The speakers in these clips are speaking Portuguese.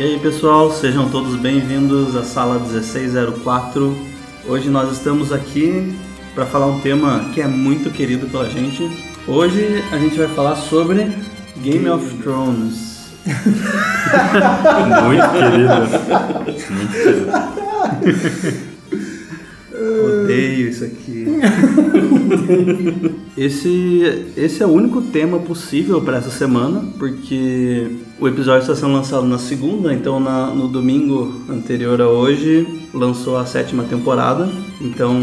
E aí pessoal, sejam todos bem-vindos à sala 1604. Hoje nós estamos aqui para falar um tema que é muito querido pela gente. Hoje a gente vai falar sobre Game of Thrones. Muito querido. Muito querido. Odeio isso aqui. esse, esse é o único tema possível para essa semana, porque o episódio está sendo lançado na segunda, então na, no domingo anterior a hoje lançou a sétima temporada. Então,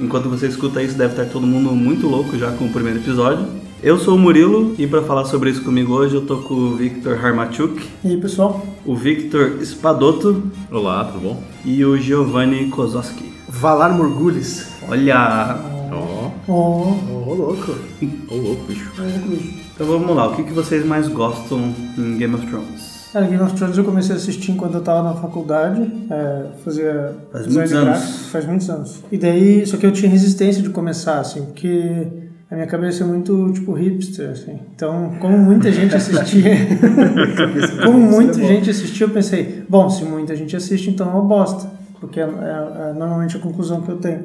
enquanto você escuta isso, deve estar todo mundo muito louco já com o primeiro episódio. Eu sou o Murilo e para falar sobre isso comigo hoje eu tô com o Victor Harmachuk. E aí, pessoal? O Victor Spadotto. Olá, tudo bom? E o Giovanni Kozowski. Valar Morgulis. Olha! Ó, Oh, Ô, louco. ô louco, bicho. Então vamos lá, o que, que vocês mais gostam em Game of Thrones? Cara, Game of Thrones eu comecei a assistir enquanto eu tava na faculdade, é, fazia Faz design muitos anos. gráfico, faz muitos anos. E daí, só que eu tinha resistência de começar, assim, porque a minha cabeça é muito, tipo, hipster, assim. Então, como muita gente assistia, como muita gente assistia, eu pensei, bom, se muita gente assiste, então é uma bosta. Porque é, é- é normalmente a conclusão que eu tenho.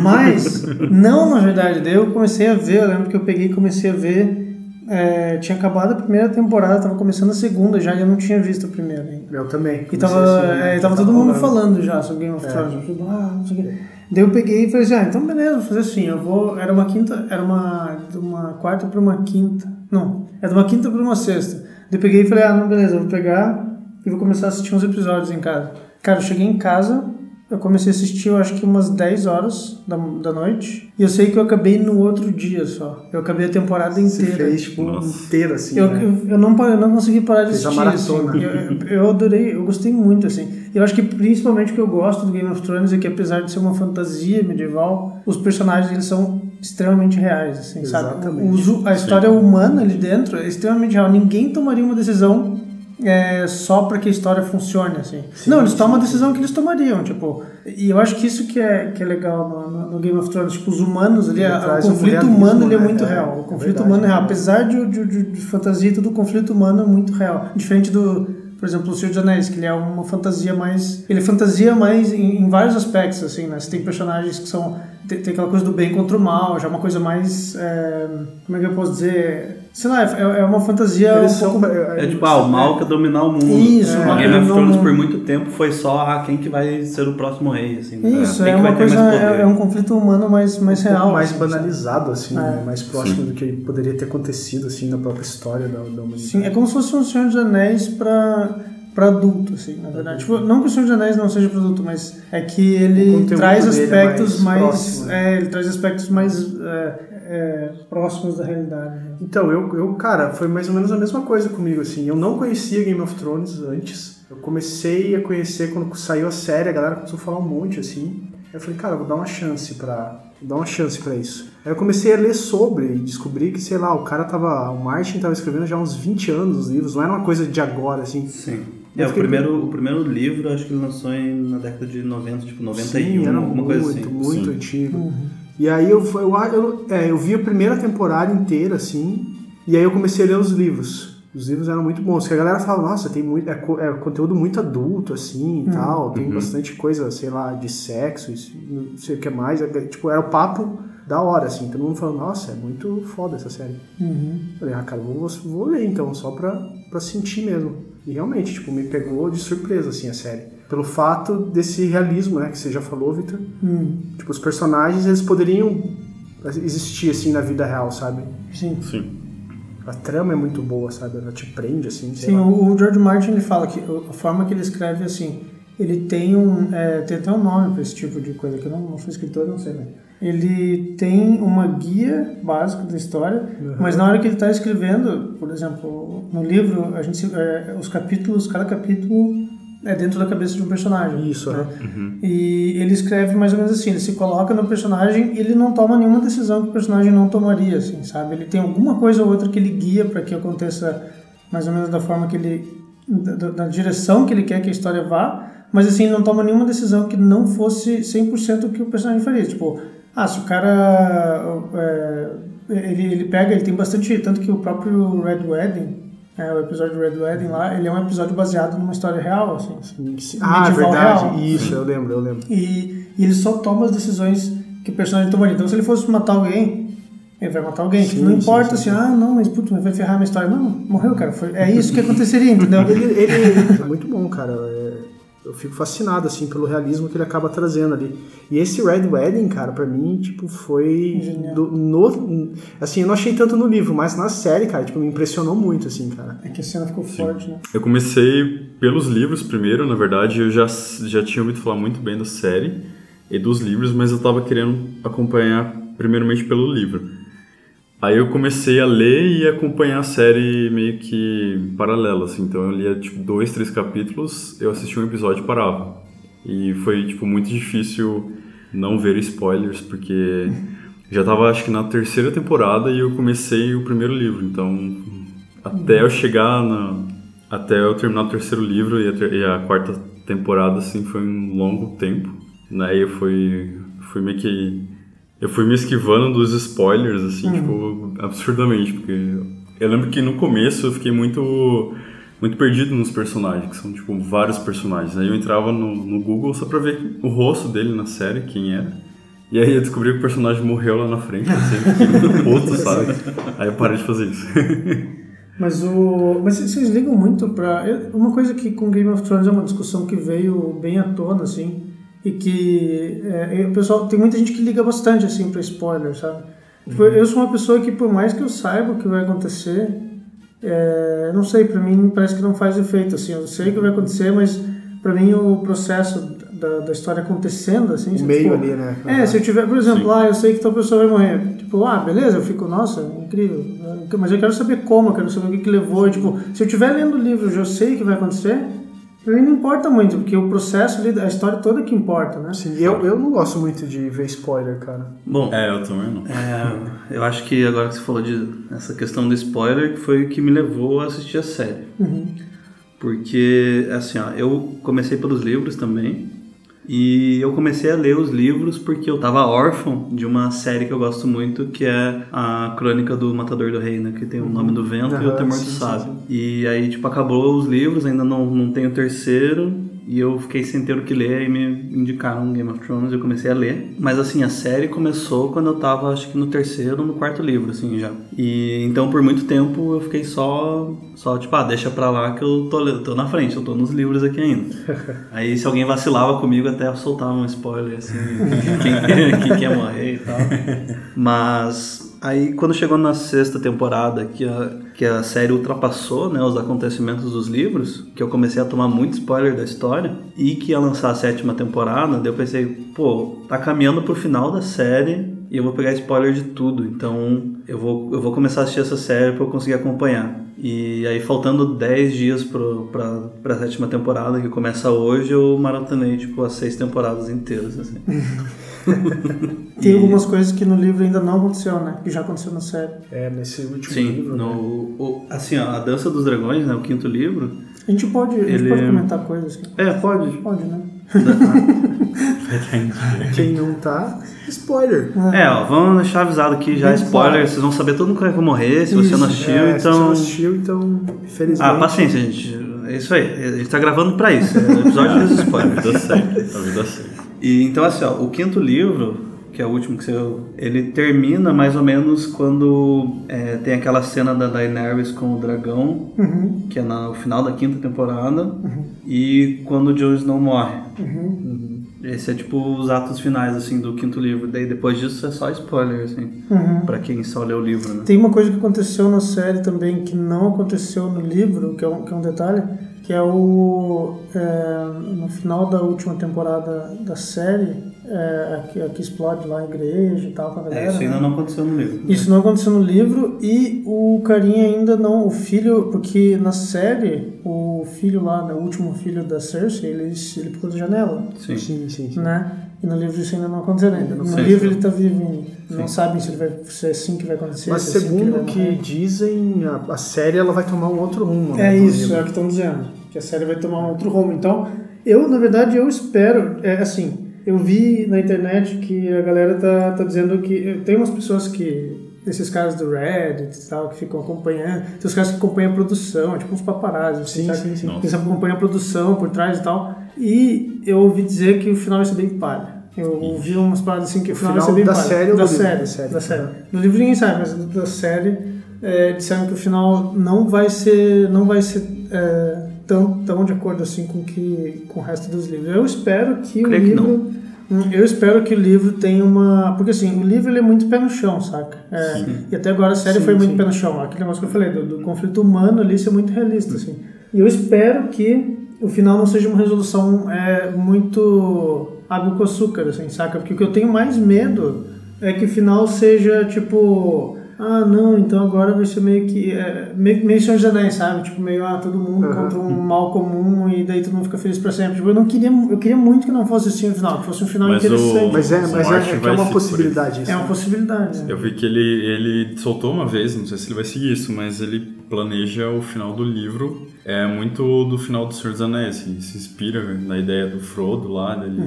Mas, não na verdade, daí eu comecei a ver, eu lembro que eu peguei e comecei a ver é, tinha acabado a primeira temporada, tava começando a segunda já, e eu não tinha visto a primeira ainda. Eu também. E tava, assim, é, tava todo mundo falando já sobre Game of Thrones. Eu falei, ah, não sei o quê. Daí eu peguei e falei assim, ah, então beleza, vou fazer assim, eu vou. Era uma quinta, era uma. De uma quarta pra uma quinta. Não, é de uma quinta pra uma sexta. Daí eu peguei e falei, ah, não, beleza, eu vou pegar e vou começar a assistir uns episódios em casa. Cara, eu cheguei em casa, eu comecei a assistir, eu acho que umas 10 horas da, da noite. E eu sei que eu acabei no outro dia só. Eu acabei a temporada inteira. fez, tipo, Nossa. inteiro, assim, Eu, né? eu, eu não, eu não consegui parar de Fez a assistir. maratona. Assim. Eu, eu adorei, eu gostei muito, assim. Eu acho que principalmente o que eu gosto do Game of Thrones é que apesar de ser uma fantasia medieval, os personagens eles são extremamente reais, assim, sabe? Exatamente. O uso- a história humana ali dentro é extremamente real. Ninguém tomaria uma decisão é, só para que a história funcione, assim. não, eles tomam a decisão que eles tomariam, tipo... E eu acho que isso que é, que é legal no, no- no Game of Thrones, tipo, os humanos ali, o conflito humano ele é né? muito É, real. O é conflito verdade. humano é real. Apesar de, de, de, de fantasia e tudo, o conflito humano é muito real. Diferente do, por exemplo, o Senhor dos Anéis, que ele é uma fantasia mais... Ele é fantasia mais em, em vários aspectos, assim, né? Você tem personagens que são... Tem, tem aquela coisa do bem contra o mal, já é uma coisa mais... é, como é que eu posso dizer? Sei lá, é, é uma fantasia um são... pouco... É tipo, ah, o mal quer dominar o mundo. Isso, o mal Game of Thrones por muito tempo foi só ah, quem que vai ser o próximo rei, assim. né? Isso, é vai uma coisa... É, é um conflito humano mais, mais um pouco real. mais assim, banalizado, assim, É. né? Mais próximo do que poderia ter acontecido, assim, na própria história da, da humanidade. Sim, é como se fosse um Senhor dos Anéis pra, pra adulto, assim, na verdade. Tipo, não que o Senhor dos Anéis não seja produto, mas é que ele traz é aspectos mais mais. próximo, né? é, ele traz aspectos mais é, é, próximos da realidade. né? Então, eu, eu, cara, foi mais ou menos a mesma coisa comigo, assim. Eu não conhecia Game of Thrones antes. Eu comecei a conhecer quando saiu a série, a galera começou a falar um monte, assim. Aí eu falei, cara, eu vou dar uma chance pra... Dar uma chance pra isso. Aí eu comecei a ler sobre e descobri que, sei lá, o cara tava... O Martin tava escrevendo já há uns 20 anos os livros. Não era uma coisa de agora, assim. Sim. Eu É, o primeiro, o primeiro livro acho que ele lançou em, na década de 90, tipo 91, Sim, era alguma muito, coisa assim. muito Sim. antigo. E aí eu, eu, eu, é, eu vi a primeira temporada inteira, assim, e aí eu comecei a ler os livros. Os livros eram muito bons, porque a galera fala, nossa, tem muito, é, é conteúdo muito adulto, assim, e tal, tem bastante coisa, sei lá, de sexo, isso, não sei o que mais, é, tipo, era o papo da hora, assim, todo mundo falando, nossa, é muito foda essa série. Uhum. Falei, ah, cara, vou, vou ler então, só pra, pra sentir mesmo. E realmente, tipo, me pegou de surpresa, assim, a série. Pelo fato desse realismo, né, que você já falou, Victor. Hum, Tipo, os personagens, eles poderiam existir, assim, na vida real, sabe? sim. Sim. A trama é muito boa, sabe? Ela te prende, assim, Sim, lá. o, George Martin ele fala que a forma que ele escreve assim, ele tem um é, tem até um nome para esse tipo de coisa que eu não, não sou escritor, não sei, né? Ele tem uma guia básica da história, mas na hora que ele está escrevendo, por exemplo, no livro a gente se- é, os capítulos, cada capítulo é dentro da cabeça de um personagem. Isso, né? né? E ele escreve mais ou menos assim, ele se coloca no personagem e ele não toma nenhuma decisão que o personagem não tomaria, assim, sabe? Ele tem alguma coisa ou outra que ele guia para que aconteça mais ou menos da forma que ele da, da- da direção que ele quer que a história vá, mas assim, não toma nenhuma decisão que não fosse 100% o que o personagem faria, tipo, ah, se o cara é, ele, ele pega, ele tem bastante, tanto que o próprio Red Wedding é, o episódio Red Wedding lá, ele é um episódio baseado numa história real, assim. Ah, medieval verdade. real. Isso, eu lembro, eu lembro. E, e ele só toma as decisões que o personagem tomaria. Então, se ele fosse matar alguém, ele vai matar alguém. Sim, não sim, importa sim, assim, ah, não, mas putz, mas vai ferrar minha história. Não, morreu, cara. Foi, é isso que aconteceria, entendeu? Ele, ele é muito bom, cara. É, eu fico fascinado, assim, pelo realismo que ele acaba trazendo ali. E esse Red Wedding, cara, pra mim, tipo, foi... Do- no, assim, eu não achei tanto no livro, mas na série, cara, tipo, me impressionou muito, assim, cara. É que a cena ficou forte, né? Eu comecei pelos livros primeiro, na verdade, eu já, já tinha ouvido falar muito bem da série e dos livros, mas eu tava querendo acompanhar primeiramente pelo livro. Aí eu comecei a ler e acompanhar a série meio que paralela, assim. Então eu lia, tipo, dois, três capítulos, eu assistia um episódio e parava. E foi, tipo, muito difícil não ver spoilers, porque já tava, acho que na terceira temporada e eu comecei o primeiro livro. Então, até eu chegar na... Até eu terminar o terceiro livro e a, ter- e a quarta temporada, assim, foi um longo tempo. Né? Eu fui, fui meio que... Eu fui me esquivando dos spoilers, assim, tipo, absurdamente, porque eu lembro que no começo eu fiquei muito muito perdido nos personagens, que são, tipo, vários personagens. Aí eu entrava no, no Google só pra ver o rosto dele na série, quem era. E aí eu descobri que o personagem morreu lá na frente, assim, muito puto, sabe? Aí eu parei de fazer isso. Mas o. Mas vocês ligam muito pra. Uma coisa que com Game of Thrones é uma discussão que veio bem à tona, assim, e que é, o pessoal. Tem muita gente que liga bastante assim pra spoiler, sabe? Tipo, eu sou uma pessoa que, por mais que eu saiba o que vai acontecer, é, não sei, pra mim parece que não faz efeito, assim. Eu sei o que vai acontecer, mas pra mim o processo da, da história acontecendo, assim. O meio tipo, ali, né? é, se eu tiver, por exemplo, ah, eu sei que tal pessoa vai morrer. Tipo, ah, beleza, eu fico, nossa, incrível. Mas eu quero saber como, eu quero saber o que, que levou. Tipo, se eu estiver lendo o livro, eu já sei o que vai acontecer, pra mim não importa muito, porque o processo a história toda que importa, né? Assim, eu, eu não gosto muito de ver spoiler, cara. Bom, É, eu também não. É, eu acho que agora que você falou de essa questão do spoiler, que foi o que me levou a assistir a série. Porque, assim, ó, eu comecei pelos livros também. E eu comecei a ler os livros porque eu tava órfão de uma série que eu gosto muito, que é a Crônica do Matador do Rei, né? Que tem o Nome do Vento e o Temor sim, do Sábio. E aí, tipo, acabou os livros, ainda não, não tem o terceiro. E eu fiquei sem ter o que ler, e me indicaram Game of Thrones e eu comecei a ler. Mas assim, a série começou quando eu tava, acho que no terceiro ou no quarto livro, assim, já. E então por muito tempo eu fiquei só, só tipo, ah, deixa pra lá que eu tô, tô na frente, eu tô nos livros aqui ainda. Aí se alguém vacilava comigo, até eu soltava um spoiler, assim, quem, quem que ia morrer e tal. Mas aí quando chegou na sexta temporada, que a, que a série ultrapassou né, os acontecimentos dos livros, que eu comecei a tomar muito spoiler da história, e que ia lançar a sétima temporada, daí eu pensei, pô, tá caminhando pro final da série e eu vou pegar spoiler de tudo, então eu vou, eu vou começar a assistir essa série pra eu conseguir acompanhar. E aí, faltando 10 dias pro, pra, pra sétima temporada, que começa hoje, eu maratonei, tipo, as seis temporadas inteiras, assim. Tem algumas coisas que no livro ainda não aconteceu, né? Que já aconteceu na série. É, nesse último Sim, livro. no, né? o, assim, ó, a Dança dos Dragões, né, o quinto livro. A gente pode, a gente Ele- pode comentar coisas. que- É, pode. Pode, né? Quem não tá, spoiler. É, ó, vamos deixar avisado aqui já, Bem spoiler, claro. vocês vão saber todo mundo que vai morrer, se você não assistiu, É, se você não então... assistiu, então, infelizmente. Ah, paciência, gente. É isso aí, a gente tá gravando pra isso, é o episódio dos spoilers. Vida segue, a vida segue. E então assim, ó, o quinto livro, que é o último que você ele termina mais ou menos quando é, tem aquela cena da Daenerys com o dragão, Uhum. que é no final da quinta temporada, e quando o Jon Snow morre. Esse é tipo os atos finais assim do quinto livro. Daí depois disso é só spoiler assim, Uhum. Pra quem só lê o livro, né? Tem uma coisa que aconteceu na série também que não aconteceu no livro, que é um, que é um detalhe, que é o é, no final da última temporada da série, é, a, que- a que explode lá a igreja e tal com a galera. É, isso ainda né? não aconteceu no livro. Isso não aconteceu no livro e o carinha ainda não, o filho, porque na série o filho lá, né, o último filho da Cersei, ele, ele pulou da janela, Sim. Sim, sim, sim. né? E no livro isso ainda não aconteceu ainda. No Sim, livro ele tá vivo ainda. Não sabem se, ele vai, se é assim que vai acontecer. Mas se é assim que segundo que dizem, a, a série ela vai tomar um outro rumo. né, É isso, é o que estão dizendo. Que a série vai tomar um outro rumo. Então, eu, na verdade, eu espero. É, assim, eu vi na internet que a galera tá, tá dizendo que. Tem umas pessoas que desses caras do Reddit e tal, que ficam acompanhando. Tem os caras que acompanham a produção, tipo uns paparazzi, assim, Sim, sabe? sim, sim. Eles acompanham a produção por trás e tal. E eu ouvi dizer que o final vai ser bem palha. Eu ouvi umas paradas assim que o O final, vai final ser bem da palha. série da do livro? série, Da série. da série. No livro ninguém sabe, mas da série é, disseram que o final não vai ser, não vai ser é, tão, tão de acordo assim com, que, com o resto dos livros. Eu espero que o Creio que livro... Hum, Eu espero que o livro tenha uma... Porque assim, o livro é muito pé no chão, saca? É, e até agora a série Sim, foi muito sim. pé no chão. Aquele negócio que eu falei, do, do conflito humano ali ser muito realista, assim. E eu espero que o final não seja uma resolução é, muito água com açúcar, assim, saca? Porque o que eu tenho mais medo é que o final seja tipo. Ah, não, então agora vai ser meio que. É, meio, meio Senhor dos Anéis, sabe? Tipo, meio, ah, todo mundo Uhum. contra um mal comum e daí todo mundo fica feliz pra sempre. Tipo, eu não queria. Eu queria muito que não fosse assim o final, que fosse um final Mas o- interessante. Mas é, O mas Martin é, é que é uma possibilidade isso. É uma possibilidade. né? Eu vi que ele, ele soltou uma vez, não sei se ele vai seguir isso, mas ele planeja o final do livro. É muito do final do Senhor dos Anéis, assim, se inspira na ideia do Frodo lá, dele,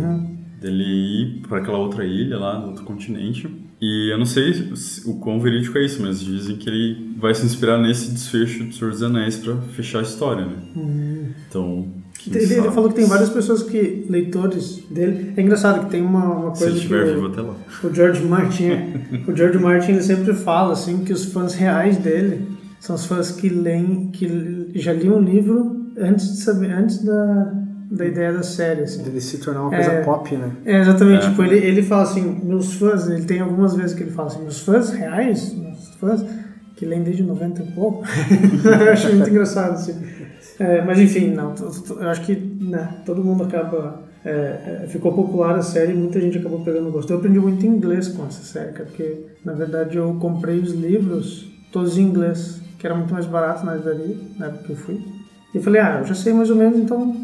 dele ir para aquela outra ilha lá, do outro continente. E eu não sei se- o quão verídico é isso, mas dizem que ele vai se inspirar nesse desfecho do Senhor dos Anéis para fechar a história, né? Então, quem Ele, ele falou que tem várias pessoas que, leitores dele. É engraçado que tem uma, uma Se coisa que estiver o- vivo até lá. O George Martin, o George Martin ele sempre fala assim que os fãs reais dele são os fãs que leem, que já liam o livro antes de saber, antes da, da ideia da série, assim. Dele se tornar uma coisa É. pop, né? É, exatamente. É. Tipo, ele, ele fala assim, meus fãs, ele tem algumas vezes que ele fala assim, meus fãs reais, meus fãs que leem desde 90 e pouco. eu acho muito engraçado, assim. É, mas enfim, não, eu acho que né, todo mundo acaba. é, é, ficou popular a série e muita gente acabou pegando gosto. Eu aprendi muito inglês com essa série, cara, porque na verdade eu comprei os livros todos em inglês, que era muito mais barato na livraria, na época que eu fui. E eu falei, ah, eu já sei mais ou menos, então,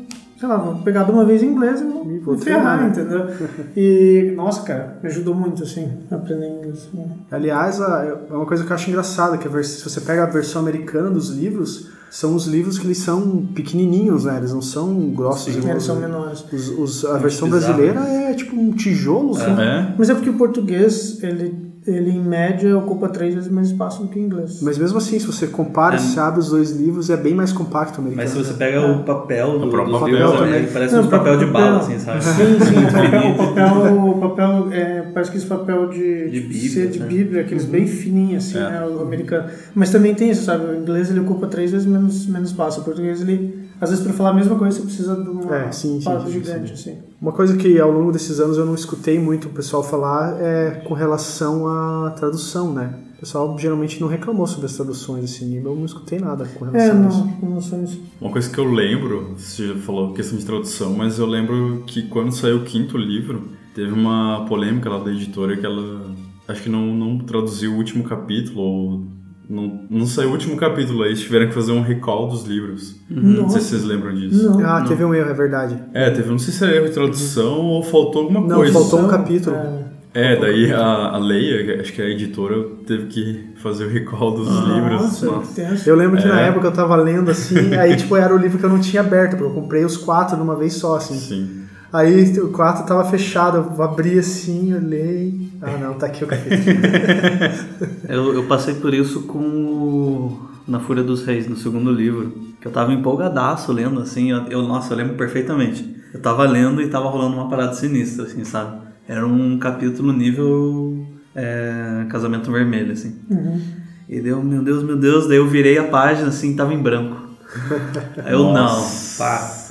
sei lá, vou pegar de uma vez em inglês e vou, E vou ferrar, treinar, né? entendeu? E, nossa, cara, me ajudou muito, assim, a aprender inglês. né? Aliás, é uma coisa que eu acho engraçada, que vers- se você pega a versão americana dos livros, são os livros que eles são pequenininhos, né? Eles não são grossos. Sim, eles os- são menores. os- os- a versão bizarro. brasileira é tipo um tijolo, assim. É? Mas é porque o português, ele, ele em média ocupa três vezes mais espaço do que o inglês. Mas mesmo assim, se você compara, É. se abre os dois livros, é bem mais compacto o americano. Mas se você pega o papel do, O papel livros, também. parece um papel de bala, papel. assim, sabe? Sim, sim, o papel, o papel, o papel é, parece que esse papel de, De Bíblia, ser de né? Bíblia, aqueles bem fininhos assim, É. né, o americano. Mas também tem isso, sabe? O inglês ele ocupa três vezes menos, menos espaço. O português ele, às vezes para falar a mesma coisa você precisa de uma É, sim, sim, sim, gigante assim. Uma coisa que ao longo desses anos eu não escutei muito o pessoal falar é com relação à tradução, né? O pessoal geralmente não reclamou sobre as traduções desse nível, eu não escutei nada com relação É, a isso. não, não isso. Uma coisa que eu lembro, você já falou questão de tradução, mas eu lembro que quando saiu o quinto livro, teve uma polêmica lá da editora que ela acho que não, não traduziu o último capítulo, ou não, não saiu o último capítulo, aí eles tiveram que fazer um recall dos livros. Não sei se vocês lembram disso. Não. Ah, teve um erro, é verdade. É, teve, não sei se era erro de tradução ou faltou alguma Não, coisa. faltou um capítulo. é, É, daí a, a Leia, que acho que é a editora, teve que fazer o recall dos livros. Nossa, que tenso. Eu lembro que na É. época eu tava lendo assim, aí tipo era o livro que eu não tinha aberto, porque eu comprei os quatro de uma vez só, assim. Sim. Aí o quatro tava fechado, eu abri assim, olhei. Ah não, tá aqui o capítulo. Eu, eu passei por isso com o Na Fúria dos Reis, no segundo livro. Que eu tava empolgadaço lendo, assim. Eu, eu- nossa, eu lembro perfeitamente. Eu tava lendo e tava rolando uma parada sinistra, assim, sabe? Era um capítulo nível é, Casamento Vermelho, assim. Uhum. E deu, meu Deus, meu Deus. Daí eu virei a página, assim, tava em branco. Aí eu, Nossa. não, pá.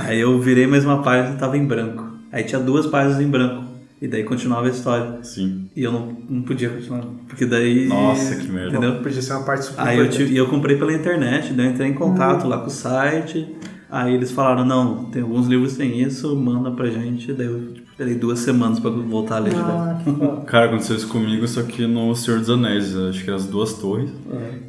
Aí eu virei mais uma página e tava em branco. Aí tinha duas páginas em branco. E daí continuava a história. Sim. E eu não, não podia continuar. Porque daí. Nossa, que merda. Entendeu? Podia ser uma parte super Aí eu, importante. tive, e eu comprei pela internet, daí eu entrei em contato lá com o site. Aí eles falaram: não, tem alguns livros que tem isso, manda pra gente. Daí eu tipo, esperei duas semanas pra voltar a ler. Ah. Cara, aconteceu isso comigo, só que no Senhor dos Anéis, acho que era as duas torres.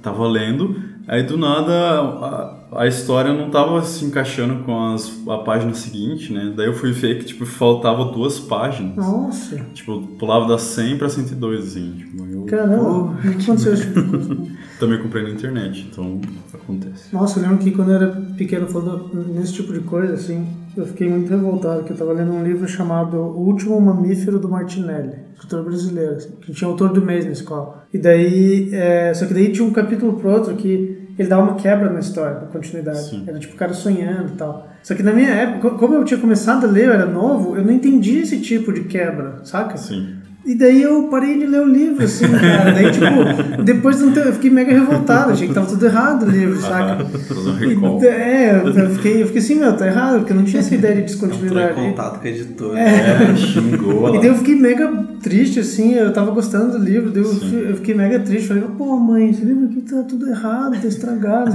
Tava lendo, aí do nada a, a história não tava se encaixando com as, a página seguinte, né? Daí eu fui ver que, tipo, faltava duas páginas. Nossa, Tipo, pulava das 100 pra 102, assim. Tipo, eu caramba, o que aconteceu? também comprei na internet, então acontece. Nossa, eu lembro que quando eu era pequeno, falando nesse tipo de coisa, assim, eu fiquei muito revoltado, que eu tava lendo um livro chamado O Último Mamífero do Martinelli, escritor brasileiro, assim, que tinha autor do mês na escola. E daí, é, só que daí tinha um capítulo pro outro que ele dava uma quebra na história, na continuidade. Sim. Era tipo o cara sonhando e tal. Só que na minha época, como eu tinha começado a ler, eu era novo, eu não entendia esse tipo de quebra, saca? Sim. E daí eu parei de ler o livro, assim, cara. Daí, tipo, depois de um tempo, eu fiquei mega revoltado. Achei que tava tudo errado o livro, saca? Um. E, é, eu fiquei, eu fiquei assim, meu, tá errado, porque eu não tinha essa ideia de Entrou em descontinuidade. contato com a editora. É, xingou E lá. daí eu fiquei mega triste, assim, eu tava gostando do livro, daí eu, eu fiquei mega triste. Falei, pô, mãe, esse livro aqui tá tudo errado, tá estragado.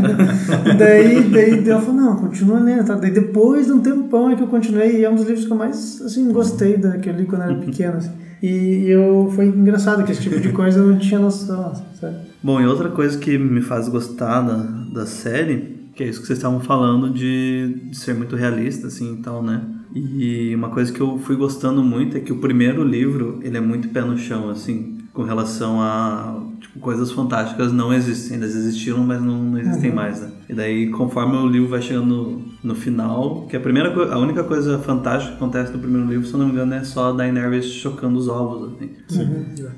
e daí, daí, daí ela falou, não, continua lendo, tá? Daí depois de um tempão é que eu continuei, e é um dos livros que eu mais, assim, gostei da, que eu li quando eu era pequeno, assim. E eu, foi engraçado que esse tipo de coisa eu não tinha noção, sabe? Bom, e outra coisa que me faz gostar da, da série, que é isso que vocês estavam falando de, de ser muito realista, assim, e tal, né? E uma coisa que eu fui gostando muito é que o primeiro livro, ele é muito pé no chão, assim, com relação a, tipo, coisas fantásticas não existem, elas existiram, mas não, não existem mais, né? E daí, conforme o livro vai chegando no, no final, que a primeira a única coisa fantástica que acontece no primeiro livro, se eu não me engano, é só a Daenerys chocando os ovos, assim.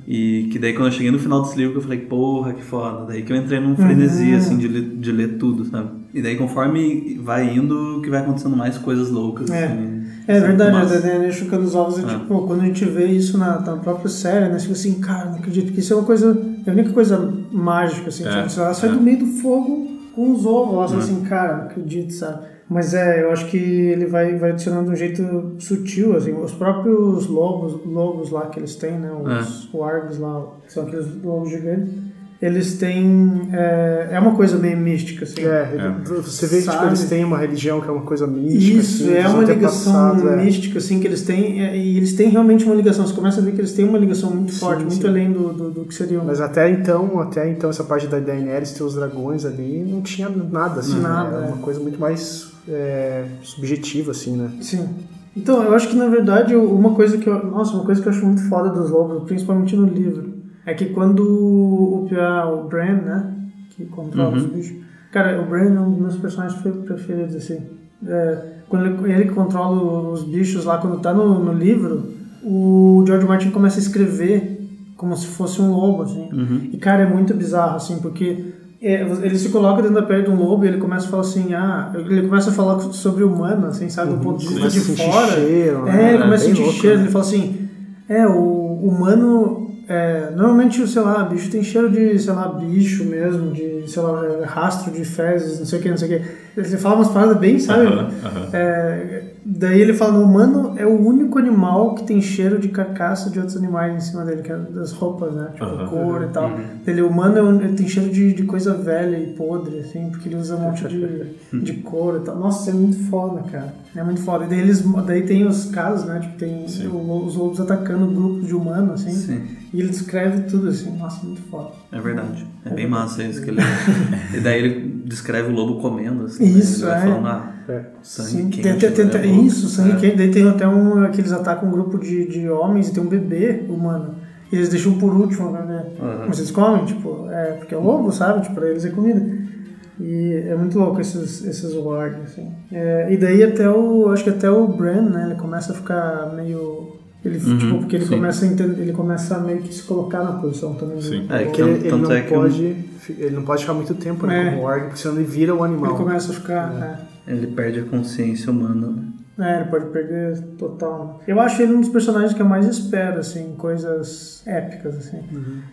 E que daí quando eu cheguei no final desse livro eu falei, porra, que foda. Daí que eu entrei num frenesi, assim, de ler, de ler tudo, sabe? E daí conforme vai indo, que vai acontecendo mais coisas loucas, É. assim. É verdade, Mas- a Daniela chocando os ovos, é, É. tipo, quando a gente vê isso na, na própria série, né? Fica assim, cara, não acredito, porque isso é uma coisa, é a única coisa mágica, assim, É, tipo, ela sai é. do meio do fogo com os ovos, ela fala assim, cara, não acredito, sabe? Mas é, eu acho que ele vai, vai adicionando de um jeito sutil, assim, os próprios lobos, lobos lá que eles têm, né? Os wargs lá, que são aqueles lobos gigantes, eles têm, é, é uma coisa meio mística, assim. É, você vê que tipo, eles têm uma religião que é uma coisa mística. Isso, assim, é uma ligação antepassados, é. mística, assim, que eles têm, é, e eles têm realmente uma ligação, você começa a ver que eles têm uma ligação muito Sim, forte, sim. muito além do, do, do que seria um... Mas até então, até então, essa parte da Daenerys ter os dragões ali, não tinha nada, assim, Nada, né? Era é. uma coisa muito mais é, subjetiva, assim, né? Sim. Então, eu acho que, na verdade, uma coisa que eu... Nossa, uma coisa que eu acho muito foda dos lobos, principalmente no livro, é que quando o Pia, o Bran, né, que controla Uhum. os bichos... Cara, o Bran é um dos meus personagens pre- preferidos, assim. É, quando ele, ele controla os bichos lá, quando tá no, no livro, o George Martin começa a escrever como se fosse um lobo, assim. Uhum. E, cara, é muito bizarro, assim, porque é, ele se coloca dentro da pele de um lobo e ele começa a falar assim, ah, ele começa a falar sobre o humano, assim, sabe, do ponto de vista de fora. cheiro, né? É, ele começa a sentir louco, cheiro, né? ele fala assim, é, o humano, é, normalmente, sei lá, bicho tem cheiro de, sei lá, bicho mesmo, de, sei lá, rastro de fezes, não sei o que, não sei o que. Ele fala umas paradas bem, sabe? É, daí ele fala, o humano é o único animal que tem cheiro de carcaça de outros animais em cima dele, que é das roupas, né? Tipo, couro e tal. Ele, o humano é um- ele tem cheiro de, de coisa velha e podre, assim, porque ele usa um monte de, de couro e tal. Nossa, é muito foda, cara. É muito foda. E daí, eles, daí tem os casos, né? Tipo, tem Sim. os lobos atacando grupos de humanos, assim. Sim. E ele descreve tudo, assim. Nossa, muito foda. É verdade. É bem massa isso que ele. e daí ele descreve o lobo comendo, assim. né? Isso, ele vai é. falando, ah, É. sangue Sim, quente. tem, tem, tem, né, tem- isso, sangue É. quente. Daí tem até um que eles atacam um grupo de, de homens e tem um bebê humano. E eles deixam por último ver. Aham. Mas eles comem, tipo, é, porque é lobo, sabe? Tipo, pra eles é comida. E é muito louco esses, esses wargs, assim. É, e daí até o, acho que até o Bran, né, ele começa a ficar meio... Ele, Uhum, tipo, porque ele sim. começa a entender, ele começa a meio que se colocar na posição também. Sim. É, Tanto- ele, ele não é que pode, ele não pode ficar muito tempo né, É. como org, porque senão ele vira o Ele animal. começa a ficar... é. Ele perde a consciência humana, né? É, ele pode perder total. né? Eu acho ele um dos personagens que eu mais espero, assim, coisas épicas, assim.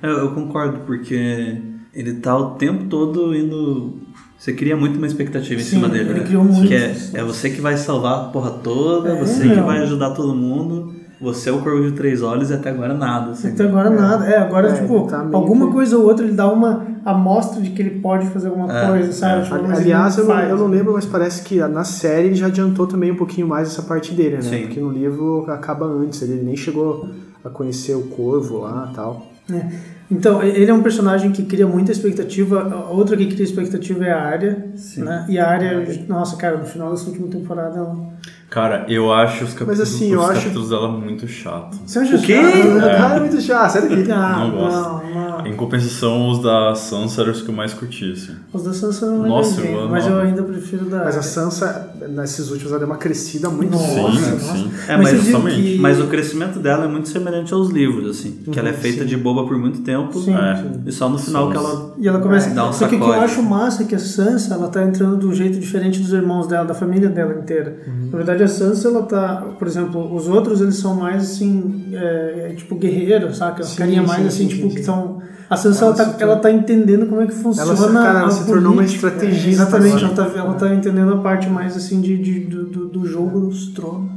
Eu, eu concordo, porque ele tá o tempo todo indo. Você cria muito uma expectativa em Sim, cima dele. ele né? criou muito. Que é, é você que vai salvar a porra toda, É, você que meu. vai ajudar todo mundo, você é o corvo de três olhos e até agora nada. Assim. Até agora nada. É, agora, É, tipo, tá meio alguma que- coisa ou outra ele dá uma amostra de que ele pode fazer alguma É, coisa, sabe? é. Tipo, Aliás, eu não, faz. eu não lembro, mas parece que na série ele já adiantou também um pouquinho mais essa parte dele, né? Sim. Porque no livro acaba antes, ele nem chegou a conhecer o corvo lá e tal. É. Então, ele é um personagem que cria muita expectativa. Outra que cria expectativa é a área. Né? E a área, nossa, cara, no final dessa última temporada ela. Cara, eu acho os capítulos, assim, eu os acho- capítulos dela muito chato. Você acha O quê? Ah, é muito chato, sai daqui. Ah, Não gosto. não, não. Em compensação, os da Sansa eram os que eu mais curti, assim. Os da Sansa não Nossa, é eu mas eu ainda prefiro da Mas a. Sansa, nesses últimos, ela deu uma crescida muito Nossa, sim, nossa. sim. É, Mas mas, eu que- mas o crescimento dela é muito semelhante aos livros, assim. Que ela é feita de boba por muito tempo. Sim. É. E só no final que ela. E ela começa. Dá um Só que o que eu acho massa é que a Sansa ela tá entrando de um jeito diferente dos irmãos dela, da família dela inteira. Na verdade, a Sansa, ela tá. Por exemplo, os outros eles são mais assim. É, é, tipo guerreiros, saca? Sim, Carinha mais sim, assim, sim, tipo, sim, que são. A Sansa Ela ela, tá, ela tá entendendo como é que funciona. Ela se- cara, ela a se tornou uma estrategista Exatamente, ela tá, ela tá entendendo a parte mais assim de, de- do, do, do jogo dos tronos.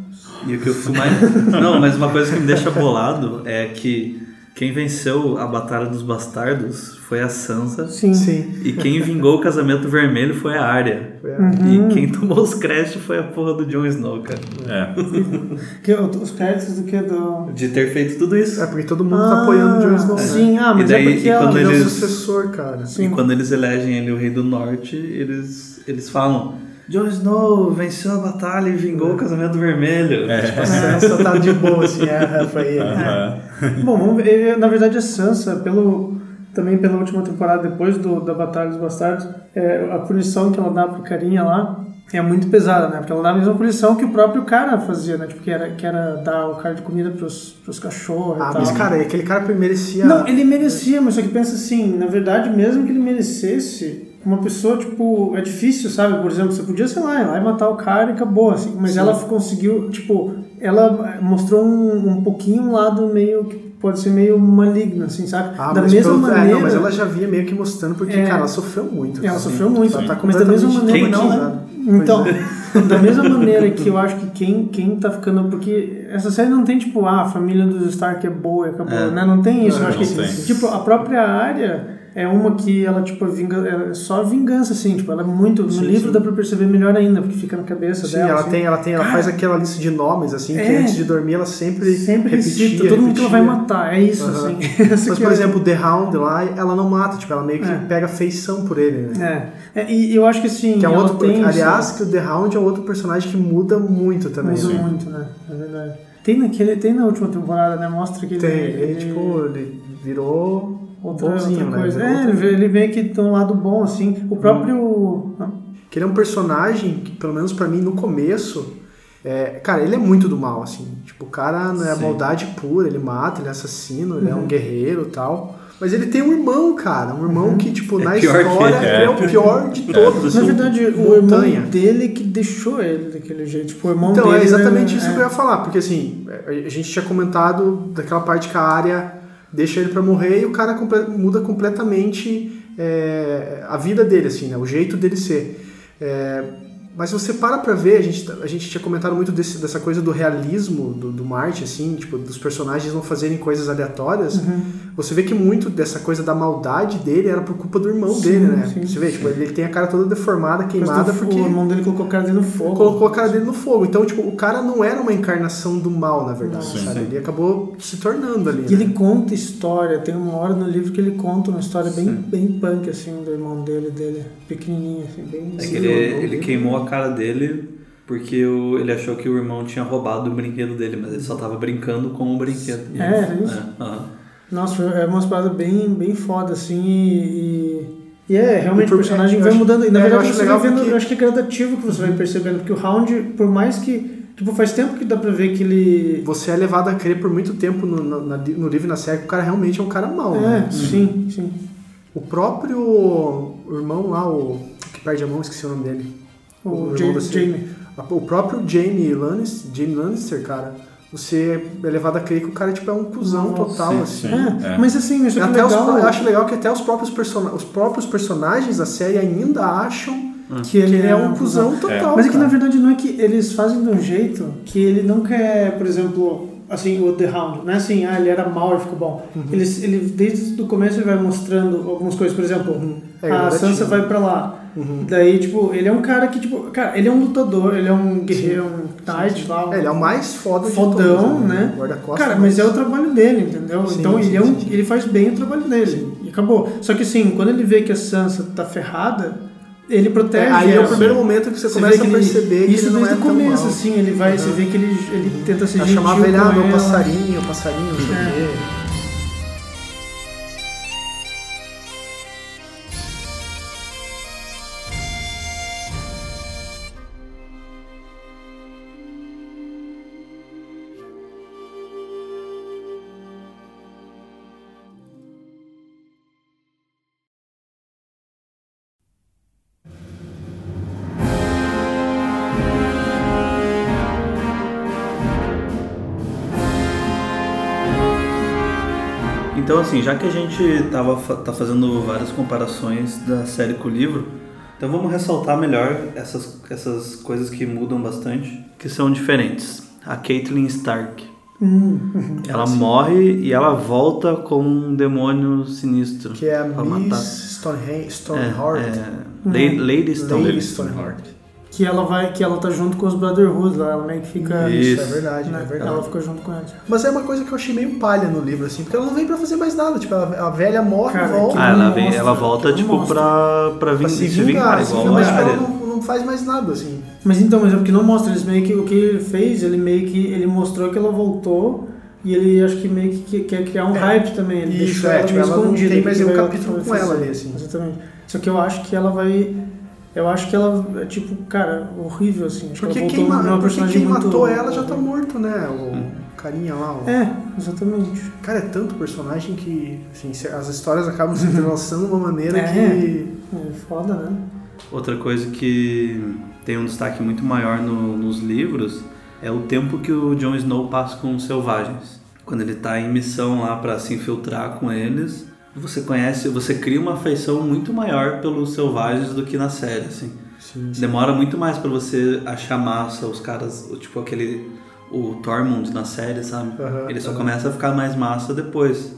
E o que eu fico mais. Não, mas uma coisa que me deixa bolado é que quem venceu a Batalha dos Bastardos foi a Sansa. Sim. Sim. E quem vingou o casamento vermelho foi a Arya. Foi a- Uhum. E quem tomou os créditos foi a porra do Jon Snow, cara. É. Que, os créditos do que do. De ter feito tudo isso. É porque todo mundo tá apoiando o Jon Snow. né? Sim, ah, E mas daí- é porque e ela- Ele é o sucessor, cara. Sim. E quando eles elegem ele o Rei do Norte, eles, eles falam: Jon Snow venceu a batalha e vingou o casamento vermelho. É. A Sansa tá de boa, assim, é, foi ele. Aham. Bom, vamos ver. eh, Na verdade, a Sansa, pelo, também pela última temporada, depois do, da Batalha dos Bastardos, é, a punição que ela dá pro carinha lá é muito pesada, né? Porque ela dá a mesma punição que o próprio cara fazia, né? Tipo, que era, que era dar o cara de comida pros, pros cachorros Ah, e tal. mas cara, aquele cara merecia. Não, ele merecia, mas só que pensa assim, na verdade, mesmo que ele merecesse, uma pessoa, tipo, é difícil, sabe? Por exemplo, você podia, sei lá, ir lá e matar o cara e acabou, assim. Mas Sim. ela conseguiu, tipo, ela mostrou um, um pouquinho um lado meio que pode ser meio maligno, assim, sabe? Ah, da mas mesma pelo- maneira. É, não, mas ela já vinha meio que mostrando, porque, É. cara, ela sofreu muito. Ela assim. sofreu muito, Ela tá mas da mesma completamente maneira Quem não, né? Então, é. da mesma maneira que eu acho que quem, quem tá ficando. Porque essa série não tem, tipo, ah, a família dos Stark é boa e acabou, É. né? Não tem isso. eu Não, acho que, tem. tipo, a própria área é uma que ela, tipo, vinga, é só vingança, assim. Tipo, ela é muito. No Sim, livro sim. dá pra perceber melhor ainda, porque fica na cabeça Sim, dela. ela assim. tem, ela tem, ela Cara, faz aquela lista de nomes, assim, que É. antes de dormir ela sempre, Sempre repetia, recita, todo mundo que ela vai repetia. matar, é isso, Aham. assim. Mas, que por é- exemplo, o The Hound lá, ela não mata, tipo, ela meio que É. pega feição por ele, né? É. É, e eu acho que assim. Que é outro, tem aliás, que o The Hound é outro personagem que muda muito também. Muda né? muito, né? É verdade. Tem, naquele, tem na última temporada, né? Mostra que ele. Tem, ele, tipo, ele virou Outra, bonzinho, outra né? coisa. Virou É, outro- ele vê que tem um lado bom, assim. O próprio. Ah, Que ele é um personagem que, pelo menos pra mim, no começo, é, cara, ele é muito do mal, assim. Tipo, o cara não é Sim. maldade pura, ele mata, ele é assassino, ele é Uhum. um guerreiro e tal. Mas ele tem um irmão, cara. Um irmão Uhum. que, tipo, É na história, é. é. o pior de todos. Na verdade, o montanha. irmão dele que deixou ele daquele jeito. Tipo, o irmão Então, dele. é exatamente né, isso que eu ia falar, porque assim, a gente tinha comentado daquela parte que a área deixa ele pra morrer e o cara muda completamente é, a vida dele, assim, né? O jeito dele ser. É, mas você para pra ver, a gente, a gente tinha comentado muito desse- dessa coisa do realismo do, do Marte, assim, tipo, dos personagens não fazerem coisas aleatórias. Uhum. Você vê que muito dessa coisa da maldade dele era por culpa do irmão Sim, dele, né? sim. Você vê, tipo, ele tem a cara toda deformada, queimada, porque O irmão dele colocou o cara dele no fogo. colocou a cara dele no fogo. Então, tipo, o cara não era uma encarnação do mal, na verdade, Sim, sabe? sim. Ele acabou se tornando ali. E né? ele conta história, tem uma hora no livro que ele conta uma história bem, bem punk, assim, do irmão dele, dele, pequenininho, assim, bem... É Sim, que ele, ele queimou a cara dele porque o, ele achou que o irmão tinha roubado o brinquedo dele, mas ele só tava brincando com o brinquedo. É, era isso? É. Nossa, é uma parada bem, bem foda, assim, e... E é, realmente o personagem eu vai acho- mudando. E na é, verdade acho você vai vendo, porque- Uhum. eu acho que é gradativo que você vai percebendo, porque o Round, por mais que. Tipo, faz tempo que dá pra ver que ele. Você é levado a crer por muito tempo no, no, no livro e na série que o cara realmente é um cara mau, É, né? sim, sim. O próprio irmão lá, o que perde a mão, esqueci o nome dele. O, irmão Ja- da- Jamie. O próprio Jamie Lannister, Jamie Lannister, cara, você é levado a crer que o cara tipo, é um cuzão Nossa, total, sim, assim. sim. É, É. mas assim, isso é até os, legal. eu acho legal que até os próprios, persona, os próprios personagens da série ainda acham que ele, que ele é um cuzão total. Mas é que cara. na verdade não é que eles fazem de um jeito que ele não quer, por exemplo, assim, o The Hound, não é assim, ah, ele era mal e ficou bom. Uhum. Eles, ele, desde o começo ele vai mostrando algumas coisas, por exemplo, É, a gradativo. Sansa vai pra lá. Daí, tipo, ele é um cara que, tipo, cara, ele é um lutador, ele é um guerreiro, um lá. um- É, ele é o mais foda fodão, todos, né? Guarda-costas. Cara, mas é o trabalho dele, entendeu? Sim, então sim, ele, é um, ele faz bem o trabalho dele. E acabou. Só que assim, quando ele vê que a Sansa tá ferrada, ele protege É, aí é ela. o primeiro momento que você, Você começa a que ele- perceber que isso ele não desde é o tão começo, assim, ele vai, você Uhum. vê que ele, ele tenta ser Ela gentil chamava ele, ah, meu passarinho, passarinho, não sei o É. quê. Então, assim, já que a gente tava, tá fazendo várias comparações da série com o livro, então vamos ressaltar melhor essas, essas coisas que mudam bastante, que são diferentes. A Caitlyn Stark. Hum, Ela morre e ela volta com um demônio sinistro. Que é a Miss matar. Stonehenge, É, Stoneheart. é, Lady, Lady Stone. Lady Stoneheart. Que ela vai, que ela tá junto com os Brotherhood lá, ela meio que fica. Isso. Isso, é verdade, né? é verdade. Ela fica junto com eles. Mas é uma coisa que eu achei meio palha no livro, assim, porque ela não vem pra fazer mais nada. Tipo, a, a velha morre, Cara, volta. Ah, ela, vem, mostra, ela volta, tipo, mostra. pra, pra, vir, pra se se vingar, igual mas ela não, não faz mais nada, assim. Mas então, mas é porque não mostra eles meio que o que ele fez, ele meio que ele mostrou que ela voltou e ele acho que meio que quer criar um É. hype também. Ele Isso, deixou é, ela tipo, meio ela não escondida. tem mais vai- capítulo com ela ali, assim. Exatamente. Só que eu acho que ela vai eu acho que ela é tipo, cara, horrível assim. Acho Porque que ela quem, ma- porque personagem quem muito matou ela já tá morto, né? O Hum. carinha lá. O... É, exatamente. Cara, é tanto personagem que assim, as histórias acabam se entrelaçando de uma maneira É. que. É foda, né? Outra coisa que tem um destaque muito maior no- nos livros é o tempo que o Jon Snow passa com os selvagens. Quando ele tá em missão lá pra se infiltrar com eles, você conhece, você cria uma afeição muito maior pelos selvagens do que na série, assim. Sim, sim. Demora muito mais pra você achar massa os caras, o- tipo aquele o Tormund na série, sabe? Ele só começa a ficar mais massa depois.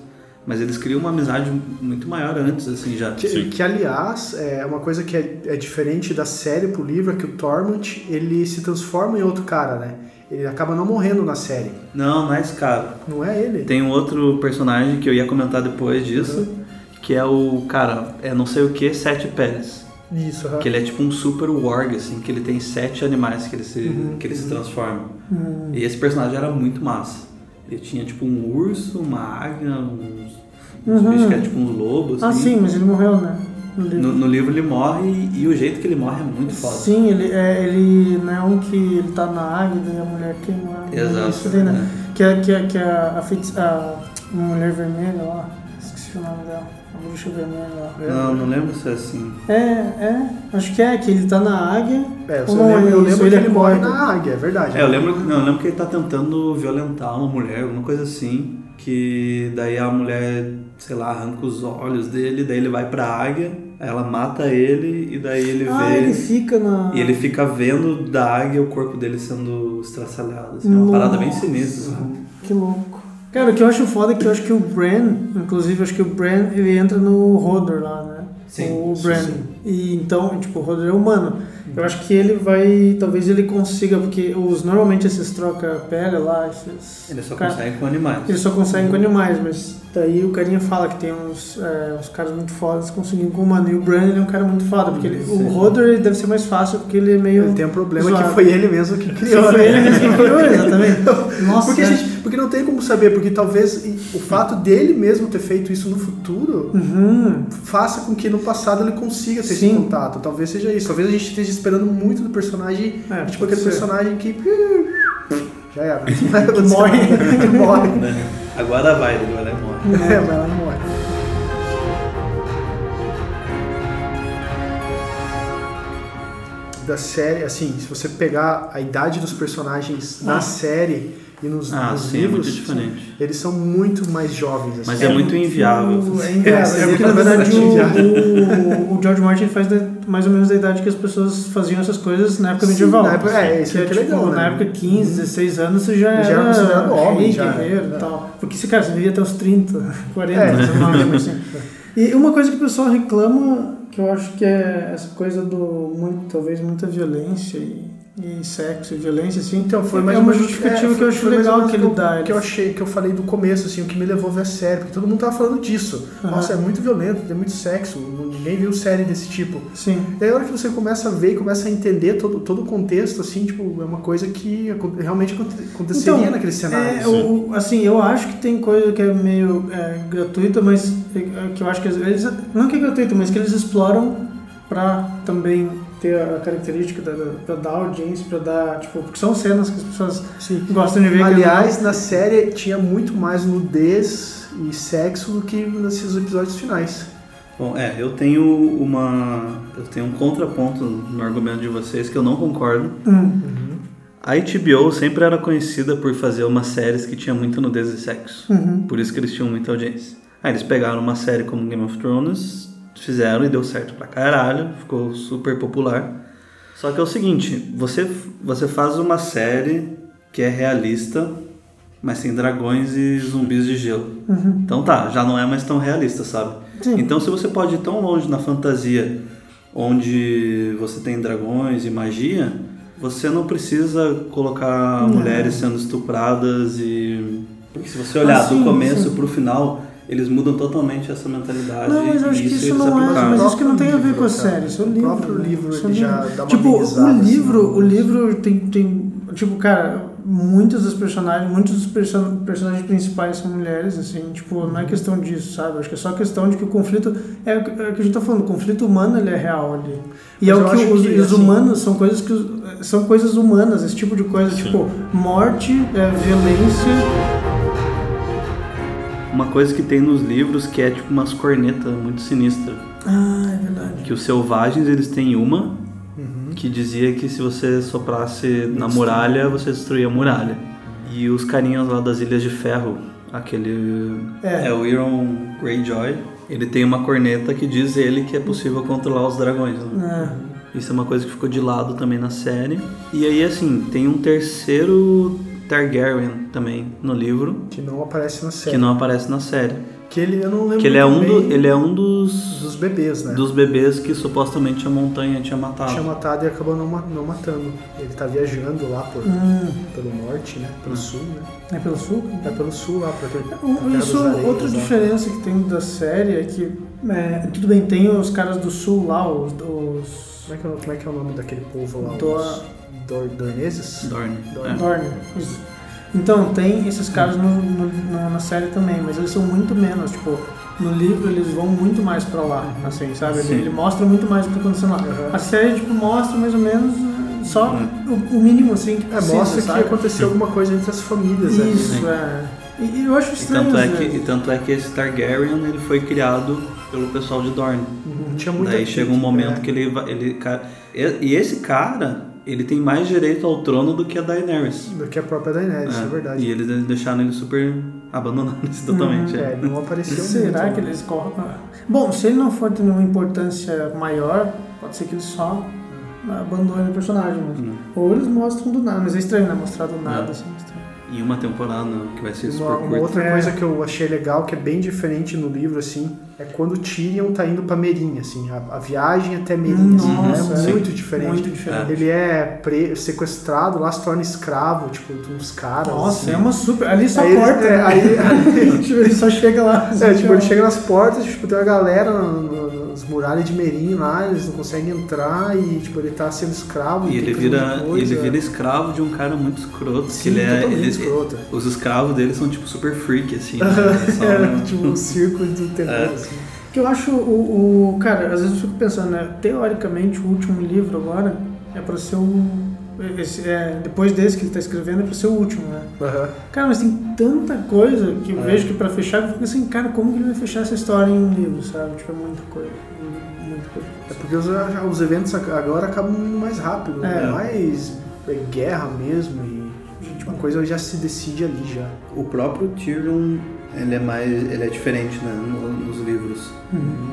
Mas eles criam uma amizade muito maior antes, assim, já. Que, que, aliás, é uma coisa que é, é diferente da série pro livro é que o Tormund ele se transforma em outro cara, né? Ele acaba não morrendo na série. Não, não é esse cara. Não é ele? Tem um outro personagem que eu ia comentar depois disso, que é o cara, é não sei o que, Sete Peles. Isso, aham. Que ele é tipo um super warg, assim, que ele tem sete animais que ele se, Uhum, que ele se transforma. Hum. E esse personagem era muito massa. Ele tinha tipo um urso, uma águia, uns, uns Uhum. bichos que eram tipo uns lobos. Ah, assim. sim, mas ele morreu, né? No livro. No, no livro ele morre e, e o jeito que ele morre é muito foda. Sim, ele, é, ele não é um que ele tá na águia e a mulher queima. Exato. Isso daí, né? né? Que é, que é, que é a, feiti- a mulher vermelha lá. Esqueci o nome dela. A bruxa vermelha lá. Não, não lembro se é assim. É, é. Acho que é, que ele tá na águia. É, eu, não é lembro, eu lembro que ele morre na águia, é verdade. É, eu lembro, não, eu lembro que ele tá tentando violentar uma mulher, alguma coisa assim, que daí a mulher, sei lá, arranca os olhos dele, daí ele vai pra águia, ela mata ele e daí ele Ah, vê ele fica na. e ele fica vendo da águia o corpo dele sendo estraçalhado, assim, é uma parada bem sinistra. assim. Que louco. Cara, o que eu acho foda é que eu acho que o Bran, inclusive, eu acho que o Bran, ele entra no Hodor lá, né? Sim, o sim, Bran. sim. E então, tipo, o Hodor é humano. Eu acho que ele vai, talvez ele consiga, porque os normalmente esses troca-pele lá, esses... Ele só cara- consegue com animais. Eles só conseguem com animais, mas daí o carinha fala que tem uns, é, uns caras muito fodas conseguindo com humano. E o Bran ele é um cara muito foda, porque ele- o ele deve ser mais fácil, porque ele é meio... Ele tem um problema zoado. que foi ele mesmo que criou. Foi né? ele mesmo que criou, exatamente. Nossa, Porque, é. gente, porque não tem como saber, porque talvez o fato dele mesmo ter feito isso no futuro Uhum. faça com que no passado ele consiga ter esse Sim. contato. Talvez seja isso. Talvez a gente esteja esperando muito do personagem, É, tipo aquele ser. personagem que. Já era. Acontecer morre. Que morre. Né? Agora vai, ele vai lá e morre. É, vai lá e morre. Da série, assim, se você pegar a idade dos personagens na Ah. série e nos, Ah, nos sim, é livros, muito diferente. eles são muito mais jovens. Assim. Mas é muito inviável. É inviável. É, É, porque, é na verdade, o, o, o George Martin faz da- mais ou menos da idade que as pessoas faziam essas coisas na época Sim, medieval. na época- é, isso que é é, que é tipo, legal, né? Na época, 15, 16 anos, você já, Já era considerado homem, rei, já, guerreiro é. e tal. Porque, cara, você vivia até os 30, 40, É. assim. E uma coisa que o pessoal reclama, que eu acho que é essa coisa do muito, talvez muita violência e, e sexo e violência assim. Então, foi mais é uma justificativa é, que eu acho legal que ele dá. Que eu achei, que eu falei do começo, assim, o que me levou a ver a série, porque todo mundo tava falando disso. Aham. Nossa, é muito violento, tem muito sexo, ninguém viu série desse tipo. Sim. E aí, a hora que você começa a ver e começa a entender todo, todo o contexto, assim, tipo, é uma coisa que realmente aconte- aconteceria Então, naquele cenário. É, o- o- assim, eu acho que tem coisa que é meio é, gratuita, mas é, que eu acho que às vezes. Não que é gratuita, mas que eles exploram pra também ter a característica da, da- pra dar audiência, pra dar. Tipo, porque são cenas que as pessoas Sim. gostam de ver. que Aliás, na série tinha muito mais nudez e sexo do que nesses episódios finais. Bom, é, eu tenho uma. Eu tenho um contraponto no argumento de vocês que eu não concordo. Hum, A HBO sempre era conhecida por fazer umas séries que tinha muita nudez e sexo. uhum. Por isso que eles tinham muita audiência. Aí eles pegaram uma série como Game of Thrones, fizeram e deu certo pra caralho, ficou super popular. Só que é o seguinte, você, você faz uma série que é realista, mas tem dragões e zumbis de gelo. Uhum. Então tá, já não é mais tão realista, sabe? Sim. Então se você pode ir tão longe na fantasia, onde você tem dragões e magia, você não precisa colocar Não. mulheres sendo estupradas e... Porque se você olhar Ah, sim, do começo sim. pro final, eles mudam totalmente essa mentalidade. Não, mas eu e acho que isso não é. Mas isso que não tem a ver com a cara. série, isso é o O livro. próprio né? livro, é o já dá uma Tipo, o assim, livro, no o livro tem, tem. Tipo, cara, muitos dos personagens, muitos dos perso- personagens principais são mulheres, assim, tipo, não é questão disso, sabe? Acho que é só questão de que o conflito. É o que é o que a gente tá falando, o conflito humano ele é real ali. E Mas é o que os, que, os assim- humanos são coisas que. São coisas humanas, esse tipo de coisa, tipo, morte, é, violência. Uma coisa que tem nos livros que é tipo umas cornetas muito sinistras. Ah, é verdade. Que os selvagens eles têm uma Uhum. que dizia que se você soprasse na muralha, você destruía a muralha. E os carinhas lá das Ilhas de Ferro, aquele. É. É, o Euron Greyjoy. Ele tem uma corneta que diz ele que é possível controlar os dragões. Né? É. Isso é uma coisa que ficou de lado também na série. E aí, assim, tem um terceiro Targaryen também no livro, Que não aparece na série. que não aparece na série. Que ele, eu não lembro Que ele é um, do, ele é um dos, dos bebês, né? dos bebês que supostamente a montanha tinha matado. Tinha matado e acabou não, não matando. Ele tá viajando lá por, Hum, pelo norte, né? Pelo sul, né? é pelo sul? É pelo sul lá, pra, Um- Isso, dos areias, outra lá. diferença que tem da série é que, é, tudo bem, tem os caras do sul lá, os. os Como é, que é, o- como é que é o nome daquele povo lá? Dor- Os Dor, dorneses? Dorne. Dorne. É. Dorne. Isso. Então, tem esses caras no, no- no- na série também, mas eles são muito menos. Tipo, no livro eles vão muito mais pra lá, assim, sabe? Ele, Sim. ele mostra muito mais o que tá acontecendo lá. Uhum. A série, tipo, mostra mais ou menos só Uhum. o, o mínimo, assim, que É, precisa, mostra sabe? que aconteceu alguma coisa entre as famílias ali, Isso, né? é. E, e eu acho E estranho. tanto, é que, e tanto é que esse Targaryen ele foi criado pelo pessoal de Dorne. Uhum. Tinha muita Daí chega um momento é. que ele vai. Ele, ca- e e esse cara, ele tem mais direito ao trono do que a Daenerys. Do que a própria Daenerys, é, verdade. E eles deixaram ele super abandonado totalmente. É, é. ele não apareceu Será muito, que né? eles correm? Bom, se ele não for ter nenhuma importância maior, pode ser que eles só abandonem o personagem mesmo. Hum. Ou eles mostram do nada, mas é estranho, né? Mostrar do nada, É. assim, é estranho. Em uma temporada que vai ser super Uma, uma curta. outra É. coisa que eu achei legal, que é bem diferente no livro, assim, é quando o Tyrion tá indo pra Merim, assim, a, a viagem até Merim, assim, Nossa, é é. muito diferente. Muito diferente. Ele é pre- sequestrado, lá se torna escravo, tipo, de uns caras. Nossa, assim. é uma super. Ali só Aí ele- corta. é, né? aí- aí- Tipo, ele só chega lá. É, tipo, ele chega nas portas, tipo, tem uma galera no- no- nas muralhas de Merim lá, eles não conseguem entrar e, tipo, ele tá sendo escravo. E ele vira, ele vira escravo de um cara muito escroto. Sim, que ele é, ele, escroto. Os escravos dele são tipo super freak, assim. né? É, tipo, um circo do terror, É. assim. Que eu acho o, o- Cara, às vezes eu fico pensando, né? Teoricamente, o último livro agora é pra ser o. esse- é, depois desse que ele tá escrevendo, é pra ser o último, né? Aham. Cara, mas tem tanta coisa que eu É. vejo que pra fechar, eu fico assim, cara, como que ele vai fechar essa história em um livro, sabe? Tipo, é muita coisa. Muita coisa. É porque os, os eventos agora acabam indo mais rápido, né? É. mais é, guerra mesmo e tipo, uma coisa já se decide ali já. O próprio Tyrion, ele é mais, ele é diferente, né, no- nos livros.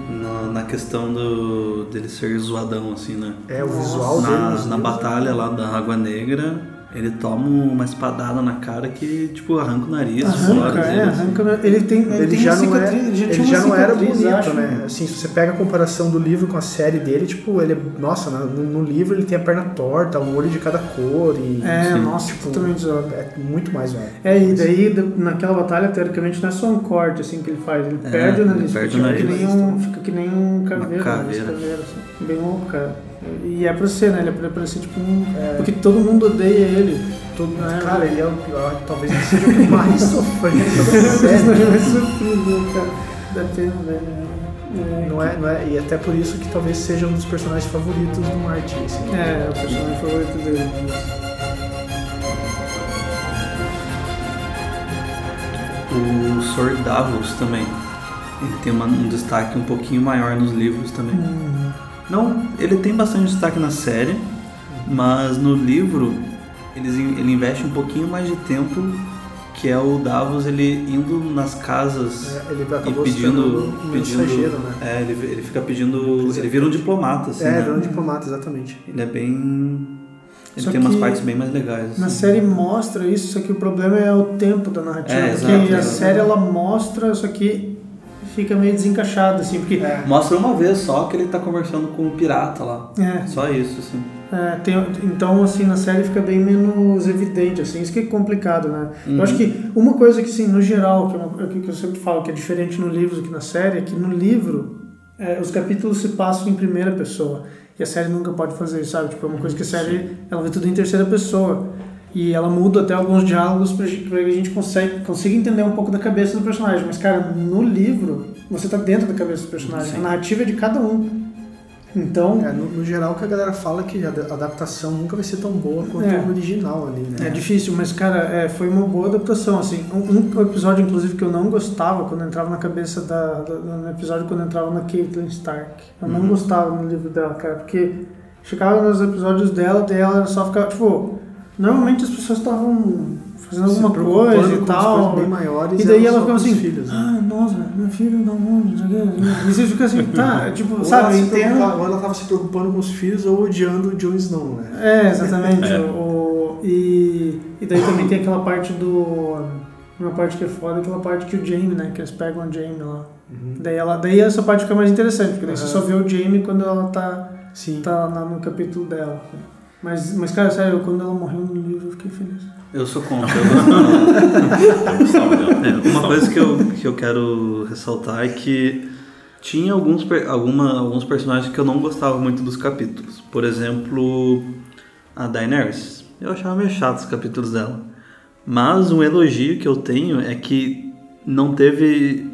Na, na questão do dele ser zoadão, assim, né? É, o visual. Na, na livros, batalha lá da Água Negra, ele toma uma espadada na cara que, tipo, arranca o nariz. Arranca, fora, é, assim. arranca. Ele tem. Ele, Ele tem já, uma não, é, cicatriz, já ele já não era bonito, acho. né? Assim, se você pega a comparação do livro com a série dele, tipo, ele é. Nossa, no, no livro ele tem a perna torta, um olho de cada cor e. É, Sim. nossa, tipo, totalmente é muito mais velho. É, e daí da- naquela batalha, teoricamente, não é só um corte assim que ele faz, ele É, perde o ele nariz, perde fica, o que nariz. nem um, fica que nem um caveiro, Uma um caveira. assim, bem louco, cara. E é pra ser, né? Ele é pra, ser tipo um. Porque todo mundo odeia ele. Todo, né? Cara, ele é o pior, talvez ele seja o que mais série. personagem vai sofrer, né, cara? Dá pena, velho. É, Não é, não é, e até por isso que talvez seja um dos personagens favoritos do Martin. Assim. É, o personagem favorito dele. O Sor Davos também. Ele tem uma- um destaque um pouquinho maior nos livros também. Hum, Não, ele tem bastante destaque na série, mas no livro eles, ele investe um pouquinho mais de tempo, que é o Davos ele indo nas casas É, ele e pedindo, um pedindo, né? é, ele, ele fica pedindo, ele vira um diplomata, assim, É, né? virou um diplomata, exatamente. Ele é bem, ele Só tem umas partes bem mais legais. Na assim. série mostra isso, só que o problema é o tempo da narrativa. É, porque exato, a exato. série ela mostra, só que fica meio desencaixado, assim, porque É. Mostra uma vez só que ele tá conversando com o pirata lá. é, Só isso, assim. É, tem- então, assim, na série fica bem menos evidente, assim, isso que é complicado, né? Uhum. Eu acho que uma coisa que, assim, no geral, que, é uma- que eu sempre falo que é diferente no livro do que na série, é que no livro é, os capítulos se passam em primeira pessoa. E a série nunca pode fazer isso, sabe? Tipo, é uma coisa que a série, ela vê tudo em terceira pessoa. E ela muda até alguns diálogos pra, gente- pra que a gente consegue, consiga entender um pouco da cabeça do personagem. Mas, cara, no livro, você tá dentro da cabeça do personagem. Sim. A narrativa é de cada um. Então, É, no, no geral, que a galera fala é que a da- adaptação nunca vai ser tão boa quanto É. o original ali, né? É difícil, mas cara, é, foi uma boa adaptação, assim. Um, um episódio, inclusive, que eu não gostava quando eu entrava na cabeça da, da- no episódio quando eu entrava na Caitlyn Stark. Eu não gostava no livro dela, cara, porque chegava nos episódios dela, daí ela só ficava, tipo, normalmente as pessoas estavam fazendo alguma coisa e tal. coisas bem maiores, E daí ela ficava assim, filhos, né? ah, nossa, meu filho onde, não sei o quê. E você fica assim, tá, tipo, Ou sabe, ela entendo. ou ela tava se preocupando com os filhos ou odiando o Jon Snow, né? É, exatamente. É. O, e, e daí também tem aquela parte do. Uma parte que é foda, aquela parte que o Jamie, né? Que eles pegam a Jamie lá. Daí, ela, daí essa parte fica mais interessante, porque daí você Aham. só vê o Jamie quando ela tá, Sim. tá lá no capítulo dela. Mas, mas, cara, sério, quando ela morreu no livro, eu fiquei feliz. Eu sou contra. Eu. É, uma coisa que eu, que eu quero ressaltar é que tinha alguns, alguma, alguns personagens que eu não gostava muito dos capítulos. Por exemplo, a Daenerys. Eu achava meio chato os capítulos dela. Mas um elogio que eu tenho é que não teve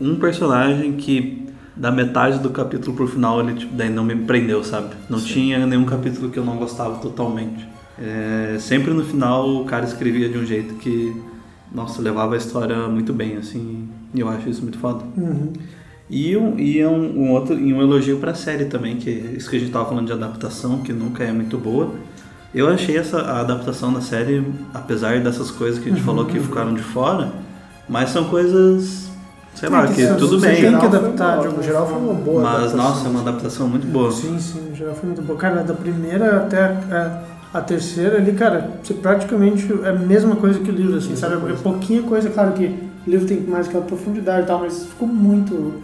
um personagem que da metade do capítulo pro final ele tipo, daí não me prendeu, sabe? Não tinha nenhum capítulo que eu não gostava totalmente. É, sempre no final o cara escrevia de um jeito que, nossa, levava a história muito bem, assim, e eu acho isso muito foda. E, um, e um, um outro, e um elogio pra série também, que é isso que a gente tava falando de adaptação, que nunca é muito boa. Eu achei essa a adaptação da série, apesar dessas coisas que a gente falou que ficaram de fora, mas são coisas, sei lá, É, que que você- tudo você bem. tem que foi adaptar boa, alguma geral foi forma. uma boa Mas, adaptação. nossa, é uma adaptação muito boa. Sim, sim, no geral foi muito bom. Cara, da primeira até a, a terceira ali, cara, você praticamente é a mesma coisa que o livro, assim, sabe? É pouquinha coisa, claro que o livro tem mais aquela profundidade e tal, mas ficou muito.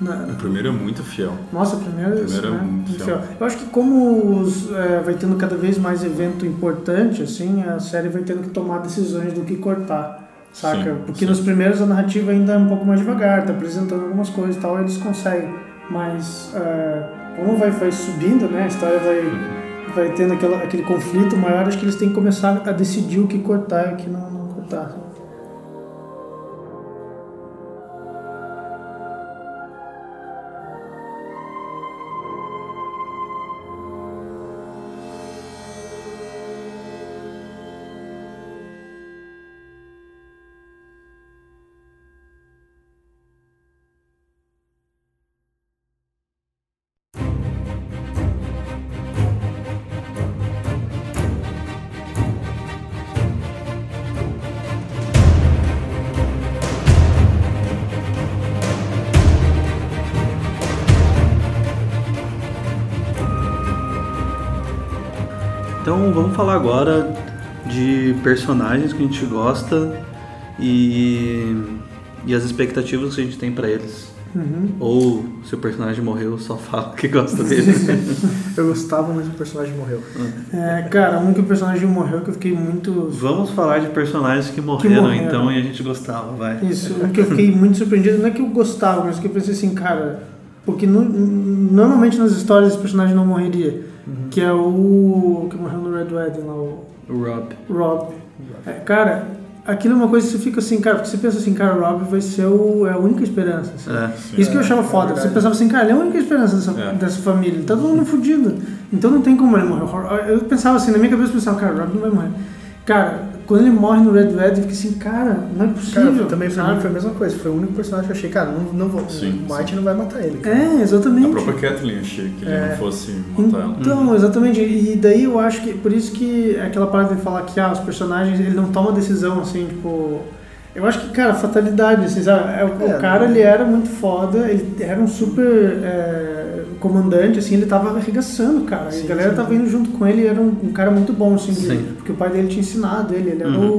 na- O primeiro é muito fiel. Nossa, primeiro, Primeiro é né? muito muito fiel. fiel. Eu acho que como os, é, vai tendo cada vez mais evento importante, assim, a série vai tendo que tomar decisões do que cortar, saca? Sim, Porque sim. nos primeiros a narrativa ainda é um pouco mais devagar, tá apresentando algumas coisas e tal, eles conseguem. Mas é, como vai, vai subindo, né? A história vai, vai tendo aquela, aquele conflito maior, acho que eles têm que começar a decidir o que cortar e o que não, não cortar. Falar agora de personagens que a gente gosta e, e as expectativas que a gente tem pra eles. Uhum. Ou se o personagem morreu, só fala que gosta dele. Eu gostava, mas o personagem morreu. É, cara, um que o personagem morreu que eu fiquei muito. Vamos falar de personagens que morreram, morreram. então e a gente gostava, vai. Isso, um que eu fiquei muito surpreendido. Não é que eu gostava, mas que eu pensei assim, cara. Porque no- normalmente nas histórias esse personagem não morreria. Que é o. que morreu no Red Wedding lá, o O Rob. Rob. É, cara, aquilo é uma coisa que você fica assim, cara, porque você pensa assim, cara, o Rob vai ser o, é a única esperança. assim. É. Isso que eu achava foda. Você pensava assim, cara, ele é a única esperança dessa, É. dessa família. Ele tá todo mundo fudido. Então não tem como ele morrer. Eu pensava assim, na minha cabeça eu pensava, cara, o Rob não vai morrer. Cara, quando ele morre no Red Wedding, eu fiquei assim, cara, não é possível. Cara, também mim foi a mesma coisa. Foi o único personagem que eu achei, cara, não, não vou, Sim, o Martin não vai matar ele. cara. É, exatamente. A própria Kathleen achei que ele É. não fosse matar ela. Então, exatamente. E daí eu acho que. Por isso que aquela parada de falar que ah, os personagens ele não toma decisão assim, tipo. Eu acho que, cara, fatalidade, assim, sabe? É, O, É, o cara, né? ele era muito foda, ele era um super é, comandante, assim, ele tava arregaçando, cara. Sim, a galera sim. tava indo junto com ele, era um, um cara muito bom, assim, de- Sim. porque o pai dele tinha ensinado ele, ele era Uhum. o,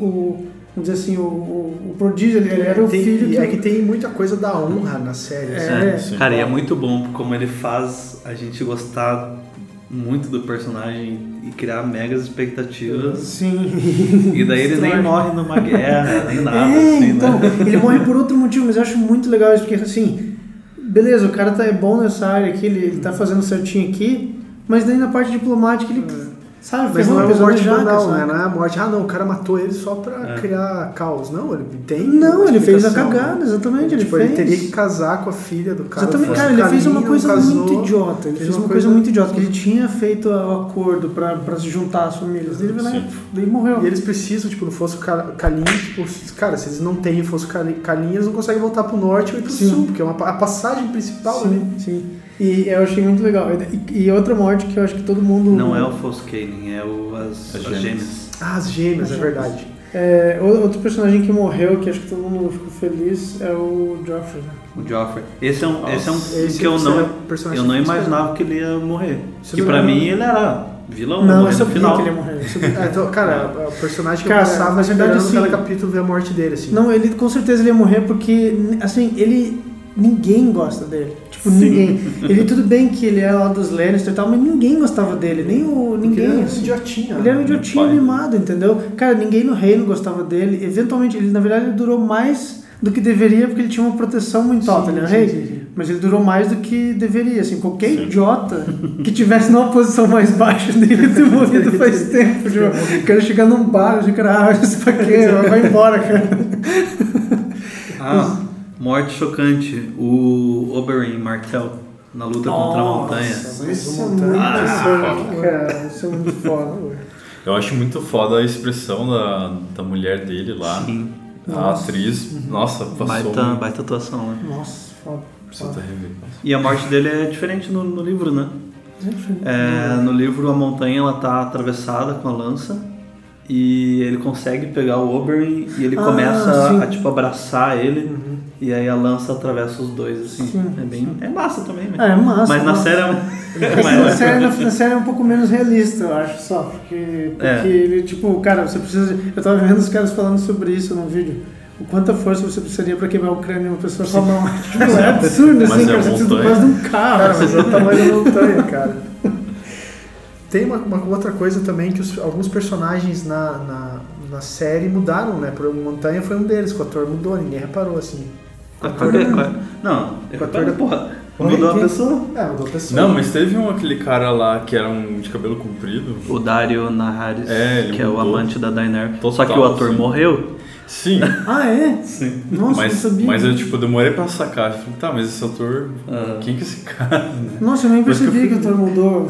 o, o- Vamos dizer assim, o, o, o prodígio, ele, era o Tem- filho e é que tem muita coisa da honra na série. assim. É. Sim. Cara, e é muito bom como ele faz a gente gostar muito do personagem e criar megas expectativas. Sim. E daí ele nem morre numa guerra, nem nada, É, assim, então, né? ele morre por outro motivo, mas eu acho muito legal isso, porque assim, beleza, o cara tá, é bom nessa área aqui, ele, ele tá fazendo certinho aqui, mas daí na parte diplomática ele, sabe, Mas fez não uma é uma morte jaca, banal, né? Não é a morte, ah não, o cara matou ele só pra É. criar caos. Não, ele tem. Não, uma ele fez a cagada, exatamente, ele Tipo, fez. ele teria que casar com a filha do cara. Exatamente, cara, ele fez uma coisa casou, muito idiota. Ele fez uma coisa muito idiota, que ele tinha feito o acordo pra, pra se juntar às famílias. Ele vai lá Sim. e daí morreu. E eles precisam, tipo, não fosse o tipo, cara, se eles não têm fosse o Cali- Calim, eles não conseguem voltar pro norte ou ir pro Sim. sul, porque é uma, a passagem principal ali. Sim, sim. E eu achei muito legal. E, e outra morte que eu acho que todo mundo. Não é o Foscaling, é o, as, As as gêmeas. gêmeas. Ah, as gêmeas, é verdade. É, o- outro personagem que morreu, que acho que todo mundo ficou feliz, é o Joffrey. Né? O Joffrey. Esse é um, esse é um Esse que eu é não, eu não imaginava que ele ia morrer. Você que pra mim ele era vilão, Não, eu sabia final. que ele ia morrer. É, então, cara, é o personagem que Cara, eu passava na verdade, esperando cada capítulo ver a morte dele, assim. Não, ele com certeza ele ia morrer porque, assim, ele. Ninguém gosta dele. Tipo, Sim. ninguém. Ele, tudo bem que ele é lá dos Lannister e tal, mas ninguém gostava dele. Nem o. Ninguém. ele era um assim. idiotinha. Ele era um né? idiotinho pai. mimado, entendeu? Cara, ninguém no reino gostava dele. Eventualmente, ele na verdade ele durou mais do que deveria porque ele tinha uma proteção muito Sim, alta. Ele era sim, rei. sim. Mas ele durou mais do que deveria. Assim, qualquer Sim. idiota que tivesse numa posição mais baixa dele ter morrido faz tempo. Tipo, quero chegar num bar, eu cara, ah, isso pra quê? Vai embora, cara. Ah, morte chocante. O Oberyn Martell na luta contra a montanha. Nossa, Isso é Montanha. muito Ah, foda, cara. Isso é muito foda. Eu acho muito foda a expressão da, da mulher dele lá. Sim. A Nossa. atriz, nossa, passou. Baita, um- baita atuação, né? Nossa, foda. Precisa até rever. E a morte dele é diferente no, no livro, né? É, no livro a montanha ela tá atravessada com a lança e ele consegue pegar o Oberyn e ele Ah, começa sim. a tipo abraçar ele e aí a lança atravessa os dois assim. Sim, é bem é massa também, né? É, massa. Mas na massa. série é Mas na, série, na, na série é um pouco menos realista, eu acho, só. Porque, porque É. ele, tipo, cara, você precisa. Eu tava vendo os caras falando sobre isso num vídeo. O quanta força você precisaria pra quebrar o crânio de uma pessoa com a mão. Tipo, é absurdo, Mas assim, é cara. Você precisa montanha. quase de um carro. Cara, mas é o tamanho da montanha, cara. Tem uma, uma outra coisa também que os- alguns personagens na, na, na série mudaram, né? Por Montanha foi um deles, que o ator mudou, ninguém reparou assim. Que é- é? Não, a torre- porra. Mudou a Quem? pessoa. É, mudou a pessoa. Não, mas teve um aquele cara lá que era um de cabelo comprido. O Dario Naharis, É, que é o mudou. amante da Daenerys. Total, Só que o ator sim. morreu. Sim, Ah, é? Sim. Nossa, mas, eu sabia. mas eu tipo, demorei pra sacar. Eu Falei, tá, mas esse ator. Ah. Quem que é esse cara? Nossa, eu nem que eu percebi que, o ator mudou.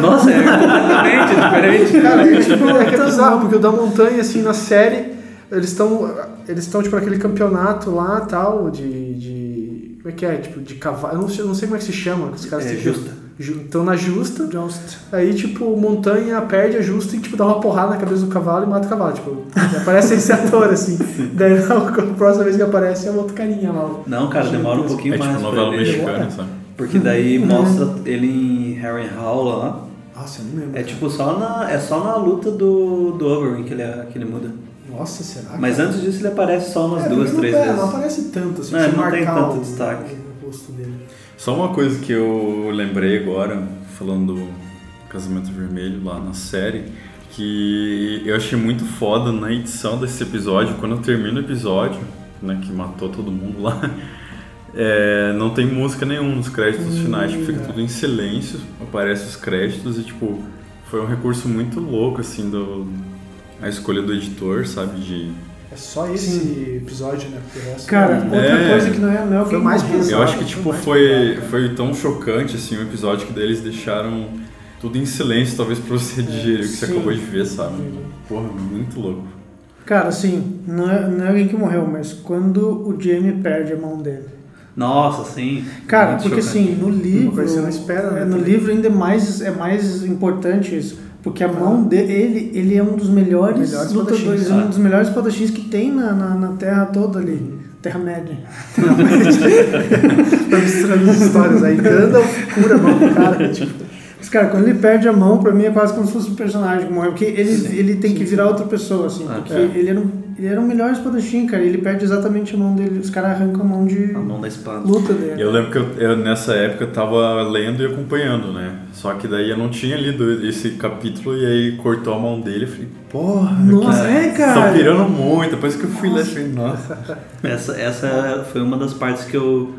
Nossa, é completamente diferente. Cara, é, tipo, é que é Tá bizarro, porque o da montanha, assim, na série, eles estão. Eles estão, tipo, naquele campeonato lá tal, de. de como é que é? Tipo, de cavalo. Eu não sei, não sei como é que se chama. que Os caras É, se- justa. ju- Estão na justa. Joust. Aí, tipo, montanha perde a justa e, tipo, dá uma porrada na cabeça do cavalo e mata o cavalo. Tipo, aparece esse ator, assim. Daí, a próxima vez que aparece é um outro carinha lá. Não, cara, demora um pouquinho É mais tipo pra novela mexicana, sabe? Porque daí mostra ele em Harry Hall lá. Nossa, eu não lembro. É tipo só na, é só na luta do, do Oberyn que ele, é- que ele muda. Nossa, será? Mas cara? antes disso ele aparece só umas É, duas, não, três é, vezes. Não aparece tanto assim, Não, não tem tanto o, destaque. o rosto dele. Só uma coisa que eu lembrei agora, falando do Casamento Vermelho lá na série, que eu achei muito foda na edição desse episódio, quando termina o episódio, né, que matou todo mundo lá, é, não tem música nenhuma nos créditos finais, tipo, fica tudo em silêncio, aparece os créditos e, tipo, foi um recurso muito louco, assim, do, a escolha do editor, sabe, de... É só esse episódio, né? Porque o resto Cara, é- outra É. coisa que não é, não é o Foi que mais pesado. Eu acho que foi tipo foi, pesado, foi tão chocante assim o episódio que daí eles deixaram tudo em silêncio, talvez pra você digerir o que você sim. acabou de ver, sabe? Porra, muito louco. Cara, assim, não é, não é alguém que morreu, mas quando o Jamie perde a mão dele. Nossa, sim. Cara, Muito porque chocante. assim, no livro. coisa que você não espera, né, é, no também. livro ainda é mais, é mais importante isso. Porque a mão dele, ele, ele é um dos melhores, Melhores lutadores, é um dos melhores espadachins que tem na, na, na Terra toda ali. Terra-média. Tá misturando as histórias aí. Gandalf cura a mão do cara, tipo. Cara, quando ele perde a mão, pra mim é quase como se fosse um personagem que morreu. Porque ele, ele tem que virar outra pessoa, assim. Ah, porque é. ele, era um, ele era o melhor espadachim, cara. Ele perde exatamente a mão dele. Os caras arrancam a mão de A mão da espada. luta dele. Eu lembro que eu, eu, nessa época eu tava lendo e acompanhando, né? Só que daí eu não tinha lido esse capítulo e aí cortou a mão dele e falei, porra, Nossa, é, que cara. tá pirando muito. Depois que eu fui ler, eu falei, nossa. Essa, essa foi uma das partes que eu.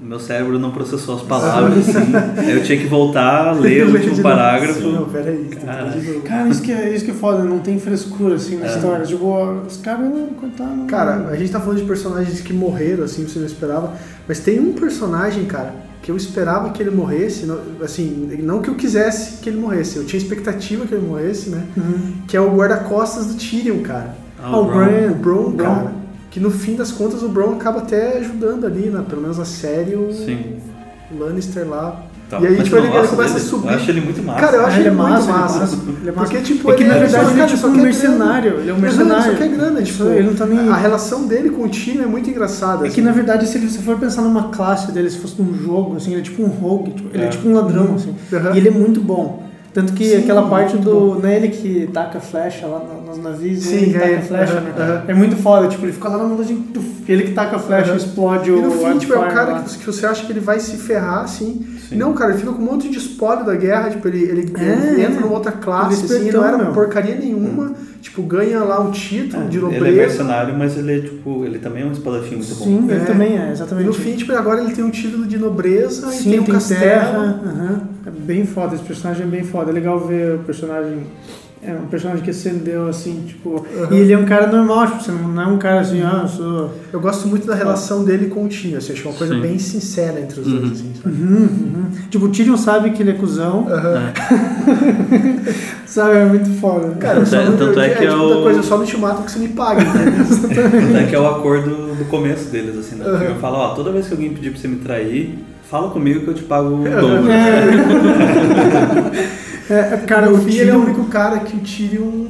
Meu cérebro não processou as palavras, assim. Eu tinha que voltar, ler o último parágrafo. Não, peraí. Cara. Cara, isso que, é, isso que é foda, não tem frescura assim na É. história. Tipo, os caras não cortaram. Cara, a gente tá falando de personagens que morreram, assim, você não esperava. Mas tem um personagem, cara, que eu esperava que ele morresse. não- Assim, não que eu quisesse que ele morresse. Eu tinha expectativa que ele morresse, né? Uhum. Que é o guarda-costas do Tyrion, cara. Ah, o Bron, O Bron. cara. Que no fim das contas o Bron acaba até ajudando ali, né? Pelo menos na série, o Sim. Lannister lá. Tá. E aí, Mas tipo, ele, ele começa dele. a subir. Eu acho ele muito massa. Cara, eu acho ele ele, é muito massa, ele é massa. massa, ele é massa. Porque, tipo, É que ele na verdade só, ele é tipo só um mercenário. Ele é um mercenário. Ele só quer grana. Tipo, Ele não tá nem. A relação dele com o time é muito engraçada. É que na verdade, se ele- se for pensar numa classe dele, se fosse num jogo, assim, ele é tipo um rogue, tipo, ele é É. tipo um ladrão, assim. Aham. E ele é muito bom. Tanto que Sim, aquela parte do. Não é ele que taca flecha lá no- nos navios, Sim, ele que é taca ele. flecha, né? É muito foda, tipo, ele fica lá na tuf, ele que taca a flecha, explode E o. no fim, tipo, é o cara lá. que, você acha que ele vai se ferrar, assim. Sim. Não, cara, ele fica com um monte de espólio da guerra, tipo, ele, ele, É, ele é. entra numa outra classe, Ele é assim, não era meu. porcaria nenhuma. Tipo, ganha lá um título de Ele é nobreza. mercenário, mas ele é tipo. Ele também é um espadachim muito bom. Sim, ele É. também é, E exatamente. no fim, tipo, agora ele tem um título de nobreza Sim, e tem um castelo. terra. aham. É bem foda, esse personagem é bem foda. É legal ver o personagem. É um personagem que ascendeu assim, tipo. E ele é um cara normal, tipo, você não é um cara assim, ah, eu sou. Eu gosto muito da relação dele com o time, assim, acho que é uma coisa Sim. bem sincera entre os dois, assim, sabe? Uhum, uhum. Tipo, o Tyrion sabe que ele é cuzão, Aham. sabe? É muito foda. Cara, eu só Tanto não, é- tanto é é, que é tipo o- da coisa, eu só não te mato que você me paga, entendeu? Até que é o acordo do começo deles, assim, né? Uhum. Eu falo, ó, toda vez que alguém pedir pra você me trair, fala comigo que eu te pago o dobro. É, é, cara, no o fim, ele é o Tyrion. único cara que o Tyrion,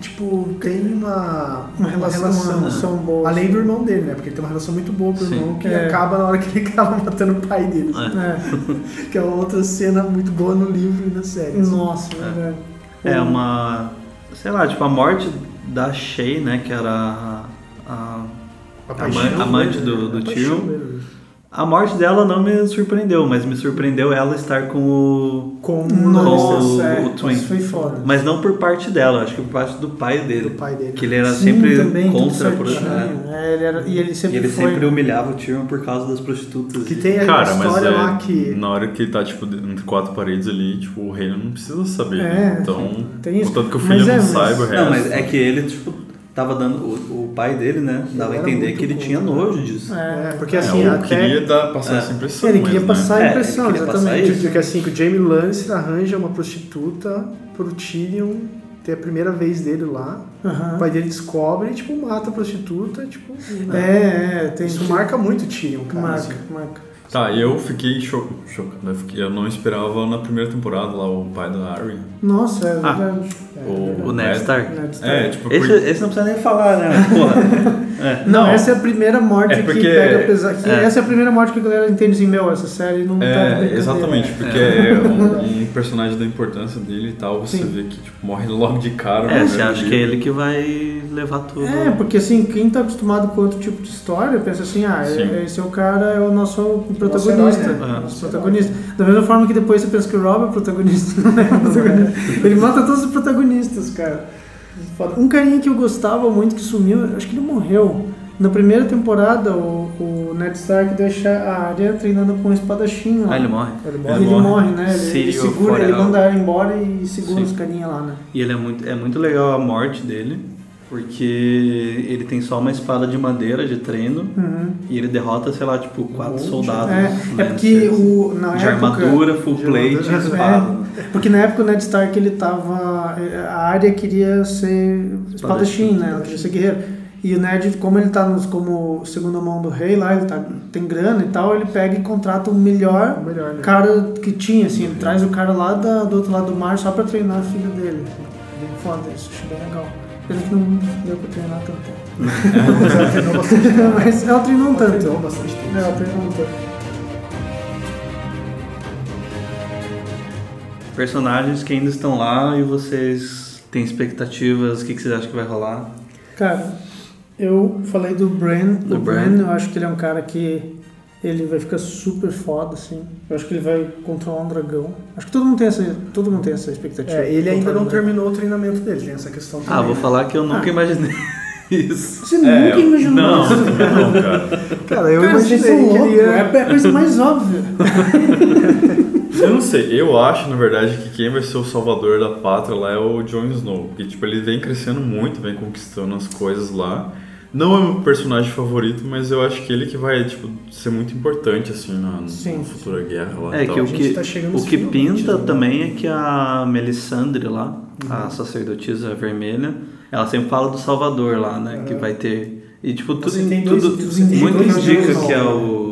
tipo, tem uma, Uma relação, uma relação boa. Além do irmão dele, né? Porque ele tem uma relação muito boa com o irmão, que É. acaba na hora que ele acaba matando o pai dele. É. Que é uma outra cena muito boa no livro e na série. Nossa, verdade. É uma. Sei lá, tipo, a morte da Shay, né? Que era a. a- A Ama- amante dele, do- do a paixão Tyrion. dele. A morte dela não me surpreendeu, mas me surpreendeu ela estar com o. Com Nossa, o- é, o Twin. isso foi foda. Mas não por parte dela, acho que por parte do pai do dele. pai dele. Que ele era Sim, sempre também, contra. Por, certinho. é. É, ele era, e ele E sempre ele foi. sempre humilhava o Tyrion por causa das prostitutas. Que e- tem a Cara, mas história é, lá que. na hora que ele tá, tipo, entre quatro paredes ali, tipo, o reino não precisa saber. É, né? Então, tem isso. contanto que o Mas filho é, não mas- saiba o resto. Não, mas é que ele, tipo, tava dando. O, o pai dele, né? Dava a entender que ele bom, tinha né? nojo disso. É, É, porque É, assim, ou até. queria dar, passar É. essa impressão. Ele queria mesmo, passar É, a ele impressão, passar exatamente. isso. De que assim, que o Jamie Lannister arranja uma prostituta pro Tyrion ter a primeira vez dele lá. O Aham. pai dele descobre e, tipo, mata a prostituta, tipo. É, é, tem Isso que- marca muito o Tyrion, cara. Marca, assim. marca. Tá, e eu fiquei cho chocado. Eu, não esperava na primeira temporada lá o pai da Arya. Nossa, é Ah, verdade. o, O Ned Stark. É, tipo, Esse, por- esse não precisa nem falar, né? Porra. É. Não, Não. essa é a primeira morte É porque- que pega pesado. que é. Essa é a primeira morte que a galera entende assim, meu, essa série não tá É, brincadeira. exatamente, porque é, um, um personagem da importância dele e tal, você Sim. vê que tipo, morre logo de cara. É, você primeiro acha que é ele que vai levar tudo. É, porque assim, quem tá acostumado com outro tipo de história, pensa assim, ah, Sim. é- esse é o cara, é o nosso protagonista. herói, né? É. Nosso protagonista. Da mesma forma que depois você pensa que o Rob é o protagonista, não é o protagonista. Ele mata todos os protagonistas, cara. Um carinha que eu gostava muito, que sumiu, acho que ele morreu. Na primeira temporada, o, o Ned Stark deixa a área treinando com um espadachim lá. Ah, ele morre. Ele E morre. ele morre. morre, né? Ele, ele segura, ele manda ela embora e segura Sim. os carinha lá, né? E ele é muito, é muito legal a morte dele, porque ele tem só uma espada de madeira de treino Uhum. e ele derrota, sei lá, tipo, quatro monte. soldados. É, é porque o, na de época... armadura, full de plate e espada. É, porque na época o Ned Stark ele tava. A área queria ser espadachim, né? Ela queria ser guerreiro. E o Ned, como ele tá nos, como segunda mão do rei lá, ele tá, tem grana e tal, ele pega e contrata o melhor, O melhor, né? cara que tinha, assim, ele traz o cara lá da- do outro lado do mar só pra treinar a filha dele. Bem foda, isso achei bem legal. Pena que não deu pra treinar tanto tempo. Mas ela treinou bastante tempo. Mas ela treinou um Ela tanto. treinou bastante tempo. É, ela treinou um tanto. Personagens que ainda estão lá e vocês têm expectativas, o que, que vocês acham que vai rolar? Cara, eu falei do Bran. Do o Bran. Bran, eu acho que ele é um cara que ele vai ficar super foda, assim. Eu acho que ele vai controlar um dragão. Acho que todo mundo tem essa, todo mundo tem essa expectativa. É, ele ainda não um terminou o treinamento dele, tem essa questão também. Ah, vou né? falar que eu nunca Ah. imaginei isso. Você É, nunca imaginou não, isso? não, cara. Cara, eu Cara, imaginei que ele ia... É a coisa mais óbvia. Eu não sei, eu acho, na verdade, que quem vai ser o salvador da pátria lá é o Jon Snow. Porque, tipo, ele vem crescendo muito, vem conquistando as coisas lá. Não é meu personagem favorito, mas eu acho que ele que vai, tipo, ser muito importante, assim, na, Sim. na futura guerra lá É tal. que o que, tá chegando o que pinta né? também é que a Melisandre lá, Uhum. a sacerdotisa vermelha, ela sempre fala do Salvador lá, né? Que vai ter. E tipo, tudo, tudo tudo muito é indica que é o.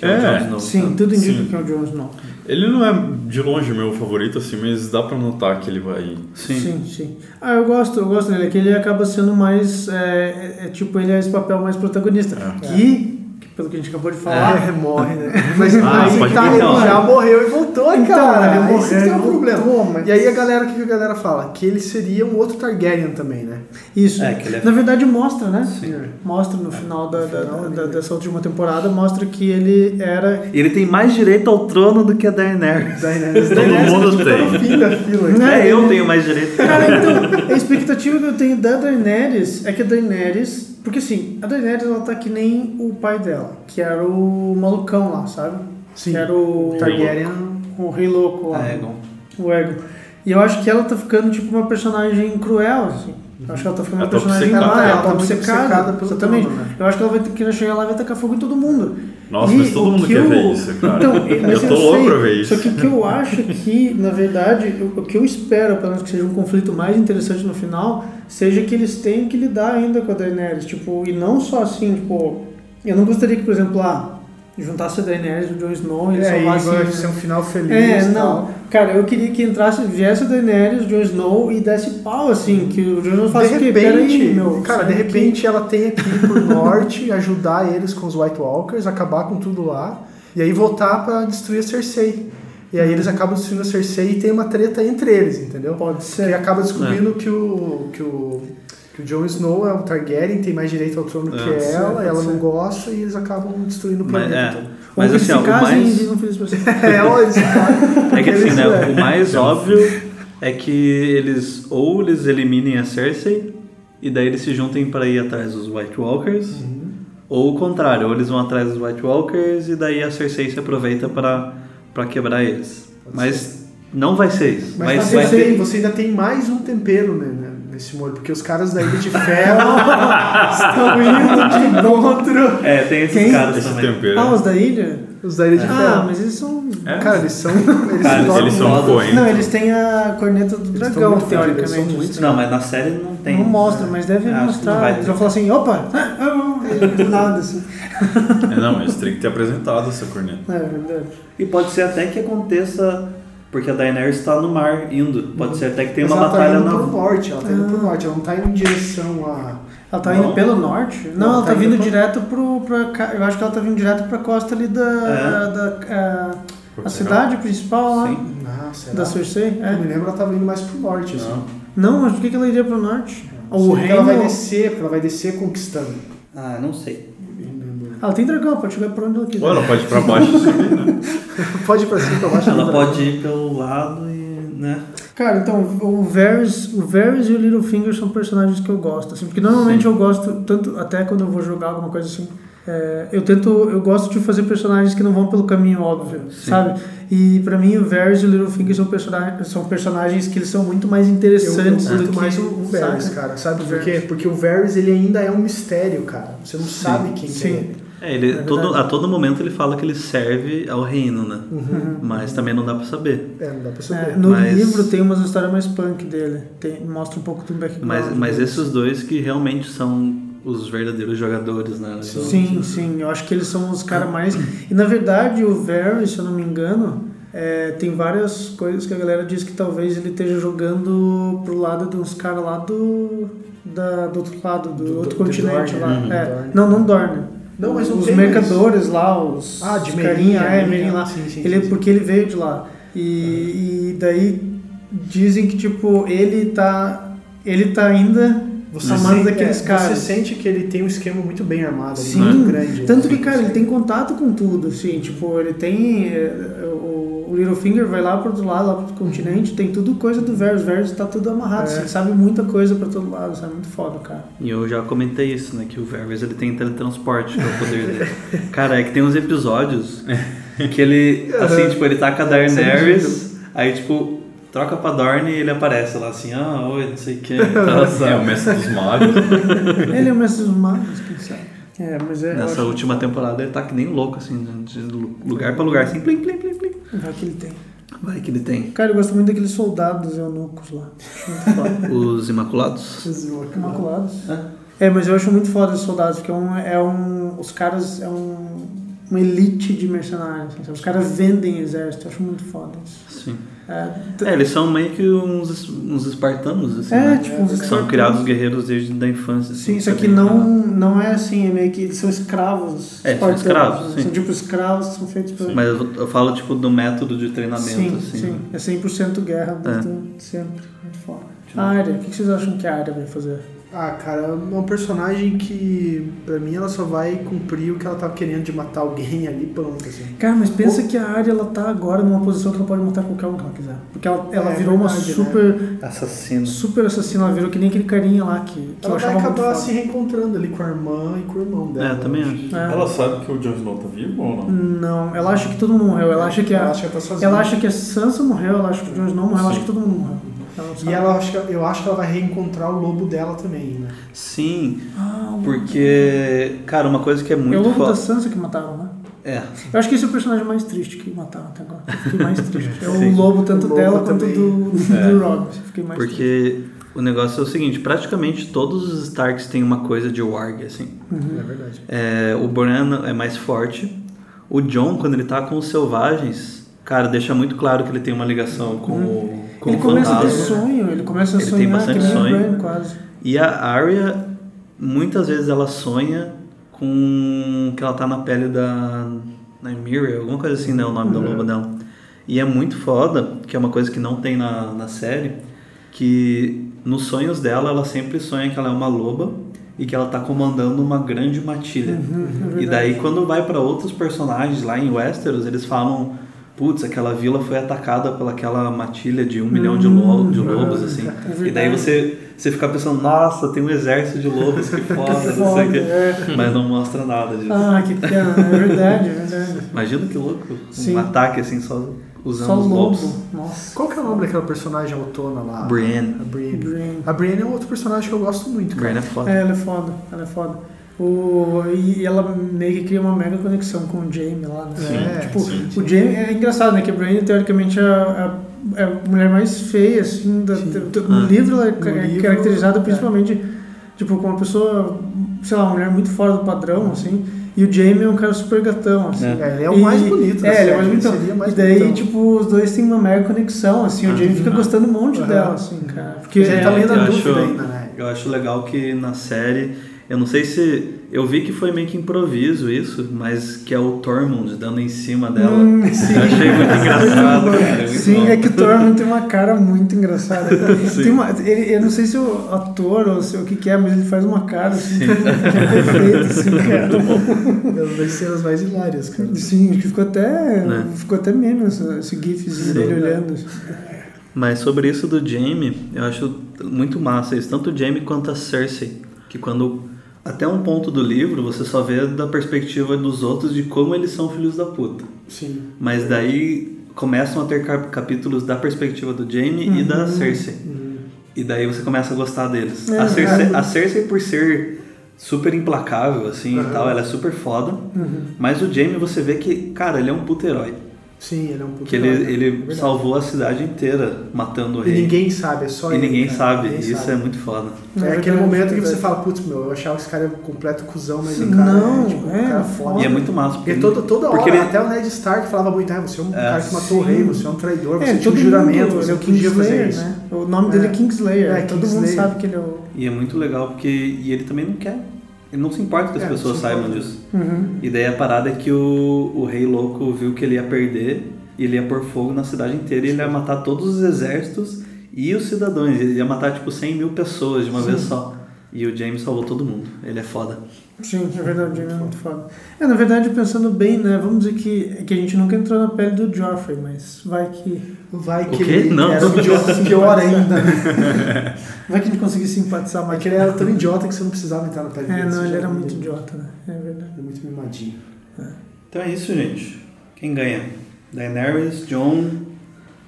Que é, É, o Jon Snow. Sim, sabe? tudo indica Sim. que é o Jon Snow. Ele não é de longe meu favorito, assim, mas dá pra notar que ele vai. Sim. Sim, sim. Ah, eu gosto, eu gosto dele. É que ele acaba sendo mais. É, é- é tipo, ele é esse papel mais protagonista. Que, que, pelo que a gente acabou de falar. É, morre, né? Mas Ah, aí pode tá, ele então. já morreu e voltou, Então, cara. ele morreu Esse é e o problema. voltou, mas- E aí a galera, o que a galera fala? Que ele seria um outro Targaryen também, né? Isso. É, que ele é- Na verdade, mostra, né? Sim. Mostra no final, da, da- final, da- né? dessa última temporada, mostra que ele era. E ele tem mais direito ao trono do que a Daenerys. Daenerys. Todo Daenerys mundo tá tem. no fim da fila. Né? É, eu tenho mais direito. Cara, então, a expectativa que eu tenho da Daenerys é que a Daenerys. Porque assim, a Daenerys ela tá que nem o pai dela, que era o malucão lá, sabe? Sim. Que era o. Targaryen. O rei louco lá. Ah, Egon. O Ego. E eu acho que ela tá ficando tipo uma personagem cruel, assim. Eu acho que ela tá ficando uma tá personagem obcecada. má, Ela ela tá tá muito obcecada. obcecada pelo Exatamente. trono, né? Eu acho que ela vai ter que chegar lá e vai tacar fogo em todo mundo. Nossa, E mas todo mundo que quer eu- ver isso, cara. Então, eu tô louco pra ver isso. Só que o que eu acho que, na verdade, o que eu espero, pelo menos que seja um conflito mais interessante no final, seja que eles tenham que lidar ainda com a Daenerys. Tipo, e não só assim, tipo, eu não gostaria que, por exemplo, lá, juntasse a Daenerys e o Jon Snow e eles É, aí salvassem... vai ser um final feliz. É, e não. tal. Cara, eu queria que entrasse, viesse a Daenerys, o Jon Snow e desse pau, assim, que o Jon Snow De falasse o quê? repente, Peraí, meu. cara, de sai daqui." repente ela tem aqui pro norte ajudar eles com os White Walkers, acabar com tudo lá, e aí voltar pra destruir a Cersei. E aí eles acabam destruindo a Cersei e tem uma treta entre eles, entendeu? Pode ser. acaba descobrindo que o que o que o Jon Snow é o Targaryen, tem mais direito ao trono É, que pode ser, ela, pode ela ser. não gosta e eles acabam destruindo o Mas, planeta. é. Ou mas assim, se ó, o casem e mais. É, É que assim, né? O mais óbvio é que eles ou eles eliminem a Cersei e daí eles se juntem para ir atrás dos White Walkers, ou o contrário, ou eles vão atrás dos White Walkers e daí a Cersei se aproveita para quebrar eles. Mas não vai ser isso. Mas vai, você, vai tem- ter- você ainda tem mais um tempero né, né, nesse molho, porque os caras da Ilha de Ferro estão indo de encontro. É, tem esses Quem? caras Esse também. tempero. Ah, os da ilha? Os da Ilha de Ah, Ferro. mas eles são. É? Cara, eles são. Eles Cara, tocam Eles são coen. Não, eles têm a corneta do Eles dragão, eles teoricamente. são muito- Não, mas na série não tem. Não mostra, mas deve mostrar. Eles vão falar assim, opa! ah, ah, ah", do nada, assim. É, não, mas tem que ter apresentado essa corneta. É verdade. E pode ser até que aconteça, porque a Daenerys está no mar indo. Pode ser até que tenha uma ela batalha tá indo pro na. norte, ela tá indo pro Ah. norte, ela não tá indo em direção a. Ela tá Não. indo pelo norte? Não, Não, ela tá tá vindo indo pro- direto pro. Pra, eu acho que ela tá vindo direto pra costa ali da. É. da a, a Portugal. cidade principal lá. Sim. Ah, será? Da Cersei? Eu me É. lembro ela tava indo mais pro norte, assim. Não. Não, mas por que que ela iria pro norte? O Sei que reino. ela vai descer, porque ela vai descer conquistando. Ah, não sei. Ela tem dragão, pode chegar por onde ela quiser. Ou ela pode ir pra baixo e subir, né? Pode ir pra cima, pra baixo. Ela não. pode ir pelo lado e. né? Cara, então, o Varys, o Varys e o Littlefinger são personagens que eu gosto, assim, porque normalmente eu gosto, tanto até quando eu vou jogar alguma coisa assim, é, eu tento, eu gosto de fazer personagens que não vão pelo caminho óbvio, sabe? E pra mim o Varys e o Littlefinger são personagens, são personagens que eles são muito mais Eu, eu interessantes do que mais o, o Varys, saca? cara. Sabe por quê? Porque o Varys, ele ainda é um mistério, cara. Você não sabe quem que sim. é ele. É, ele, É todo, a todo momento ele fala que ele serve ao reino, né? Uhum. Mas também não dá pra saber. É, não dá pra É, saber. no Mas- livro tem umas histórias mais punk dele, tem, mostra um pouco do background. Mas, mas esses dois que realmente são os verdadeiros jogadores, né? Então, Sim, sim, eu acho que eles são os caras mais. E na verdade, o Varys, se eu não me engano, é, tem várias coisas que a galera diz que talvez ele esteja jogando pro lado de uns caras lá do. Da, do outro lado, do, Do- outro do- continente lá. Dorne. É, Dorne. Não, não Dorne. Não, mas não Os mercadores lá, os. Ah, de carinha, é, Merin lá. sim, sim, ele, sim. Porque ele veio de lá. E, e daí dizem que, tipo, ele tá. Ele tá ainda Você, sente, daqueles é, caras. você sente que ele tem um esquema muito bem armado ali, Sim, muito grande. tanto que, né? cara, ele tem contato com tudo, assim, tipo, ele tem. é, o, o Littlefinger vai lá pro outro lado, lá pro outro continente, tem tudo coisa do Varys. Varys tá tudo amarrado, É. assim, sabe muita coisa pra todo lado, sabe? Muito foda, cara. E eu já comentei isso, né? Que o Varys ele tem teletransporte, que é o poder dele. Cara, é que tem uns episódios que ele, assim, tipo, ele tá com a Daenerys, aí, tipo, troca pra Dorne e ele aparece lá assim, ah, oi, não sei o que. Então, É, o mestre dos magos. Ele é o mestre dos magos, quem sabe? É, mas é. Nessa última temporada ele tá que nem louco, assim, de lugar pra lugar, assim, plim, plim, plim, plim. Vai que ele tem. Vai que ele tem. Cara, eu gosto muito daqueles soldados eunucos lá. Acho muito foda. Os Imaculados. Imaculados. É, mas eu acho muito foda esses soldados, porque é um. É um os caras. É um, uma elite de mercenários. assim, os caras vendem exército, eu acho muito foda isso. Sim. É, É, eles são meio que uns, uns espartanos, assim, É, né? tipo, uns Que são criados guerreiros desde a infância. Sim, assim, só que também. não, não é assim, é meio que são escravos. É, são escravos, né? sim. São tipo escravos são feitos por. Mas eu, eu falo, tipo, do método de treinamento, sim, assim. sim. É 100% guerra desde sempre. Muito foda. A área, o que vocês acham que a área vai fazer? Ah, cara, é um personagem que, pra mim, ela só vai cumprir o que ela tava querendo de matar alguém ali, pronto, assim. Cara, mas pensa que a área ela tá agora numa posição que ela pode matar qualquer um que ela quiser. Porque ela, ela É virou uma verdade, né? super, Assassino. super assassina, ela virou que nem aquele carinha lá que, que eu Ela vai acabar se reencontrando ali com a irmã e com o irmão dela. É, também acho. É. Ela sabe que o Jon Snow tá vivo ou não? Não, ela acha que todo mundo morreu. Ela acha que Ela a, acha que ela tá sozinha. ela acha que a Sansa morreu, ela acha que o Jon Snow morreu, ela acha Sim. que todo mundo morreu. Ela E ela acha, eu acho que ela vai reencontrar o lobo dela também, né? Sim, Ah, porque, cara, uma coisa que é é o muito lobo da. Sansa que mataram, né? É, Eu acho que esse é o personagem mais triste que mataram até agora. Eu fiquei mais triste. É o lobo tanto O lobo dela quanto também. do, do, É. do Rob. Fiquei mais triste. porque o negócio é o seguinte, praticamente todos os Starks têm uma coisa de warg, assim. É verdade. É, o Bran é mais forte. O John, quando ele tá com os selvagens, cara, deixa muito claro que ele tem uma ligação com o, Uhum. Ele começa a ter fantasma. sonho, ele começa a Ele tem sonhar bastante que nem sonho. o Bran, quase. E a Arya, muitas vezes ela sonha com que ela tá na pele da Nymeria, alguma coisa assim, né? O nome da loba dela. E é muito foda, que é uma coisa que não tem na, na série, que nos sonhos dela, ela sempre sonha que ela é uma loba e que ela tá comandando uma grande matilha. Uhum, é E daí quando vai pra outros personagens lá em Westeros, eles falam, putz, aquela vila foi atacada pelaquela matilha de um milhão de, lo- de lobos, assim. É e daí você, você fica pensando, nossa, tem um exército de lobos, que foda, não sei o Foda, quê. é. Mas não mostra nada disso. Ah, que pena, é verdade, é verdade. Imagina que louco, Sim. um ataque assim, só usando Só os lobo. lobos. Nossa. Qual que é o nome daquela personagem autona lá? Brienne. A Brienne. Brienne. A Brienne é um outro personagem que eu gosto muito, cara. Brienne é foda. É, ela é foda, ela é foda. O, e ela meio que cria uma mega conexão com o Jaime lá, né? Sim, tipo, sim, o Jaime é engraçado, né? Que a Brienne, teoricamente, é a, é a mulher mais feia, assim, da, Sim. do- no Ah. livro ela é No ca- livro, caracterizada é. principalmente, tipo, como uma pessoa, sei lá, uma mulher muito fora do padrão, assim. E o Jamie é um cara super gatão, assim. É. É, ele é o mais bonito É, ele é o mais mais e daí, bonitão. tipo, os dois têm uma mega conexão, assim. O Jamie fica gostando um monte Aham. dela, assim, cara. Porque ele tá é- na eu dúvida acho- ainda, né? Eu acho legal que na série, eu não sei se. Eu vi que foi meio que improviso isso, mas que é o Tormund dando em cima dela. Hum, sim. Eu achei muito engraçado, cara. Sim, bom. é que o Tormund tem uma cara muito engraçada. Tem uma, ele, eu não sei se o ator ou se, o que, que é, mas ele faz uma cara assim, que é perfeito, assim, cara. É uma das cenas mais hilárias, cara. Sim, acho que ficou até, Né? ficou até menos esse gifzinho dele olhando. Mas sobre isso do Jaime, eu acho muito massa isso, tanto o Jaime quanto a Cersei, que quando até um ponto do livro você só vê da perspectiva dos outros de como eles são filhos da puta. Sim. Mas daí começam a ter cap- capítulos da perspectiva do Jaime e da Cersei. E daí você começa a gostar deles. É, a, Cersei, é. a Cersei, por ser super implacável, assim, Aham. e tal, ela é super foda. Uhum. Mas o Jaime, você vê que, cara, ele é um puto herói. Sim, ele é um puto Que ele, herói, ele Verdade. salvou a cidade inteira matando o E rei. ninguém sabe, é só E ele. ninguém cara, sabe. ninguém Isso sabe. é muito foda. É, É aquele momento que verdade. você fala, putz, meu, eu achava que esse cara é um completo cuzão, mas Sim, o cara não, é, tipo, um é, cara foda. foda. E é muito massa. Porque toda, toda hora, porque ele- até o Ned Stark falava muito, ah, você é um É, cara que matou o sim. rei, você é um traidor, você É, tinha um juramento, mundo, você ele é o podia fazer Kingslayer, isso. né? O nome dele é É. Kingslayer, É, todo mundo sabe que ele é o... E é muito legal porque e ele também não quer. Ele não se importa que as É, pessoas saibam disso. Uhum. E daí a parada é que o, o rei louco viu que ele ia perder e ele ia pôr fogo na cidade inteira e ele ia matar todos os exércitos e os cidadãos. Ele ia matar tipo 100 mil pessoas de uma vez só. E o James salvou todo mundo. Ele é foda. Sim, é verdade, o Jamie é muito foda. É, na verdade, pensando bem, né, vamos dizer que, que a gente nunca entrou na pele do Joffrey, mas vai que... Vai O que quê? ele Não. era um idiota pior ainda. Vai que a gente conseguir simpatizar Mas mais. que ele era tão idiota que você não precisava entrar na pele É, dele, não, você ele era muito idiota, né? É verdade. Ele é muito mimadinho. Então é isso, gente. Quem ganha? Daenerys, Jon,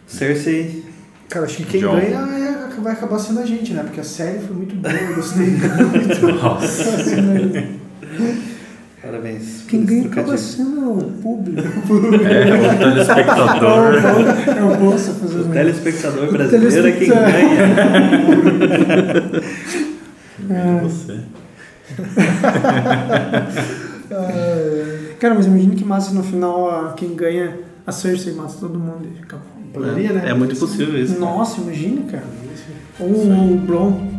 Cersei. Cara, acho que quem John. ganha é- vai acabar sendo a gente, né? Porque a série foi muito boa, eu gostei muito. Parabéns. Quem ganha acaba sendo o público. É, o telespectador. É o bolso fazer O telespectador brasileiro é quem ganha. Você. Cara, mas imagina que massa no final a- quem ganha a Cersei mata todo mundo e acabou. Poderia, né? É muito possível isso. Nossa, imagina, cara. Ou o Bron.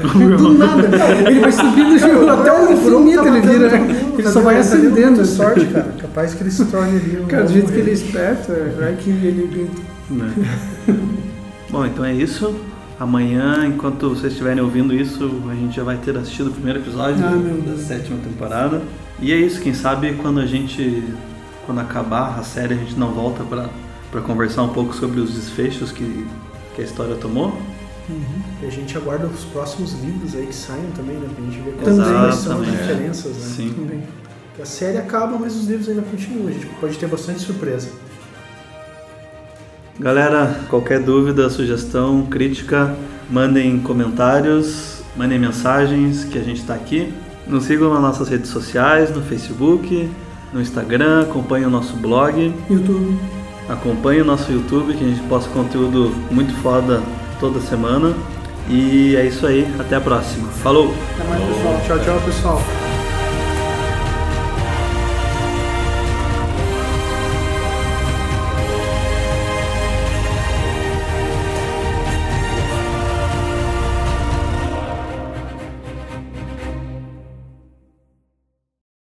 Do nada, ele vai subindo tipo, até o infinito ele vira. Ele só vai acendendo. Muita sorte, cara. Capaz que ele se torne ali um Cara, do jeito que ele é esperto, é, vai que ele Né? Bom, então é isso. Amanhã, enquanto vocês estiverem ouvindo isso, a gente já vai ter assistido o primeiro episódio Ah, da sétima temporada. E é isso, quem sabe quando a gente. Quando acabar a série, a gente não volta pra conversar um pouco sobre os desfechos que, que a história tomou. E a gente aguarda os próximos livros aí que saiam também, né? Pra gente ver quais Também. são as Exatamente. diferenças, né? Sim. também. A série acaba, mas os livros ainda continuam. A gente pode ter bastante surpresa. Galera, qualquer dúvida, sugestão, crítica, mandem comentários, mandem mensagens que a gente está aqui. Nos sigam nas nossas redes sociais, no Facebook, no Instagram, acompanhem o nosso blog, YouTube. acompanhem o nosso YouTube que a gente posta conteúdo muito foda toda semana. E é isso aí, até a próxima. Falou! Até mais, pessoal. Tchau, tchau, pessoal.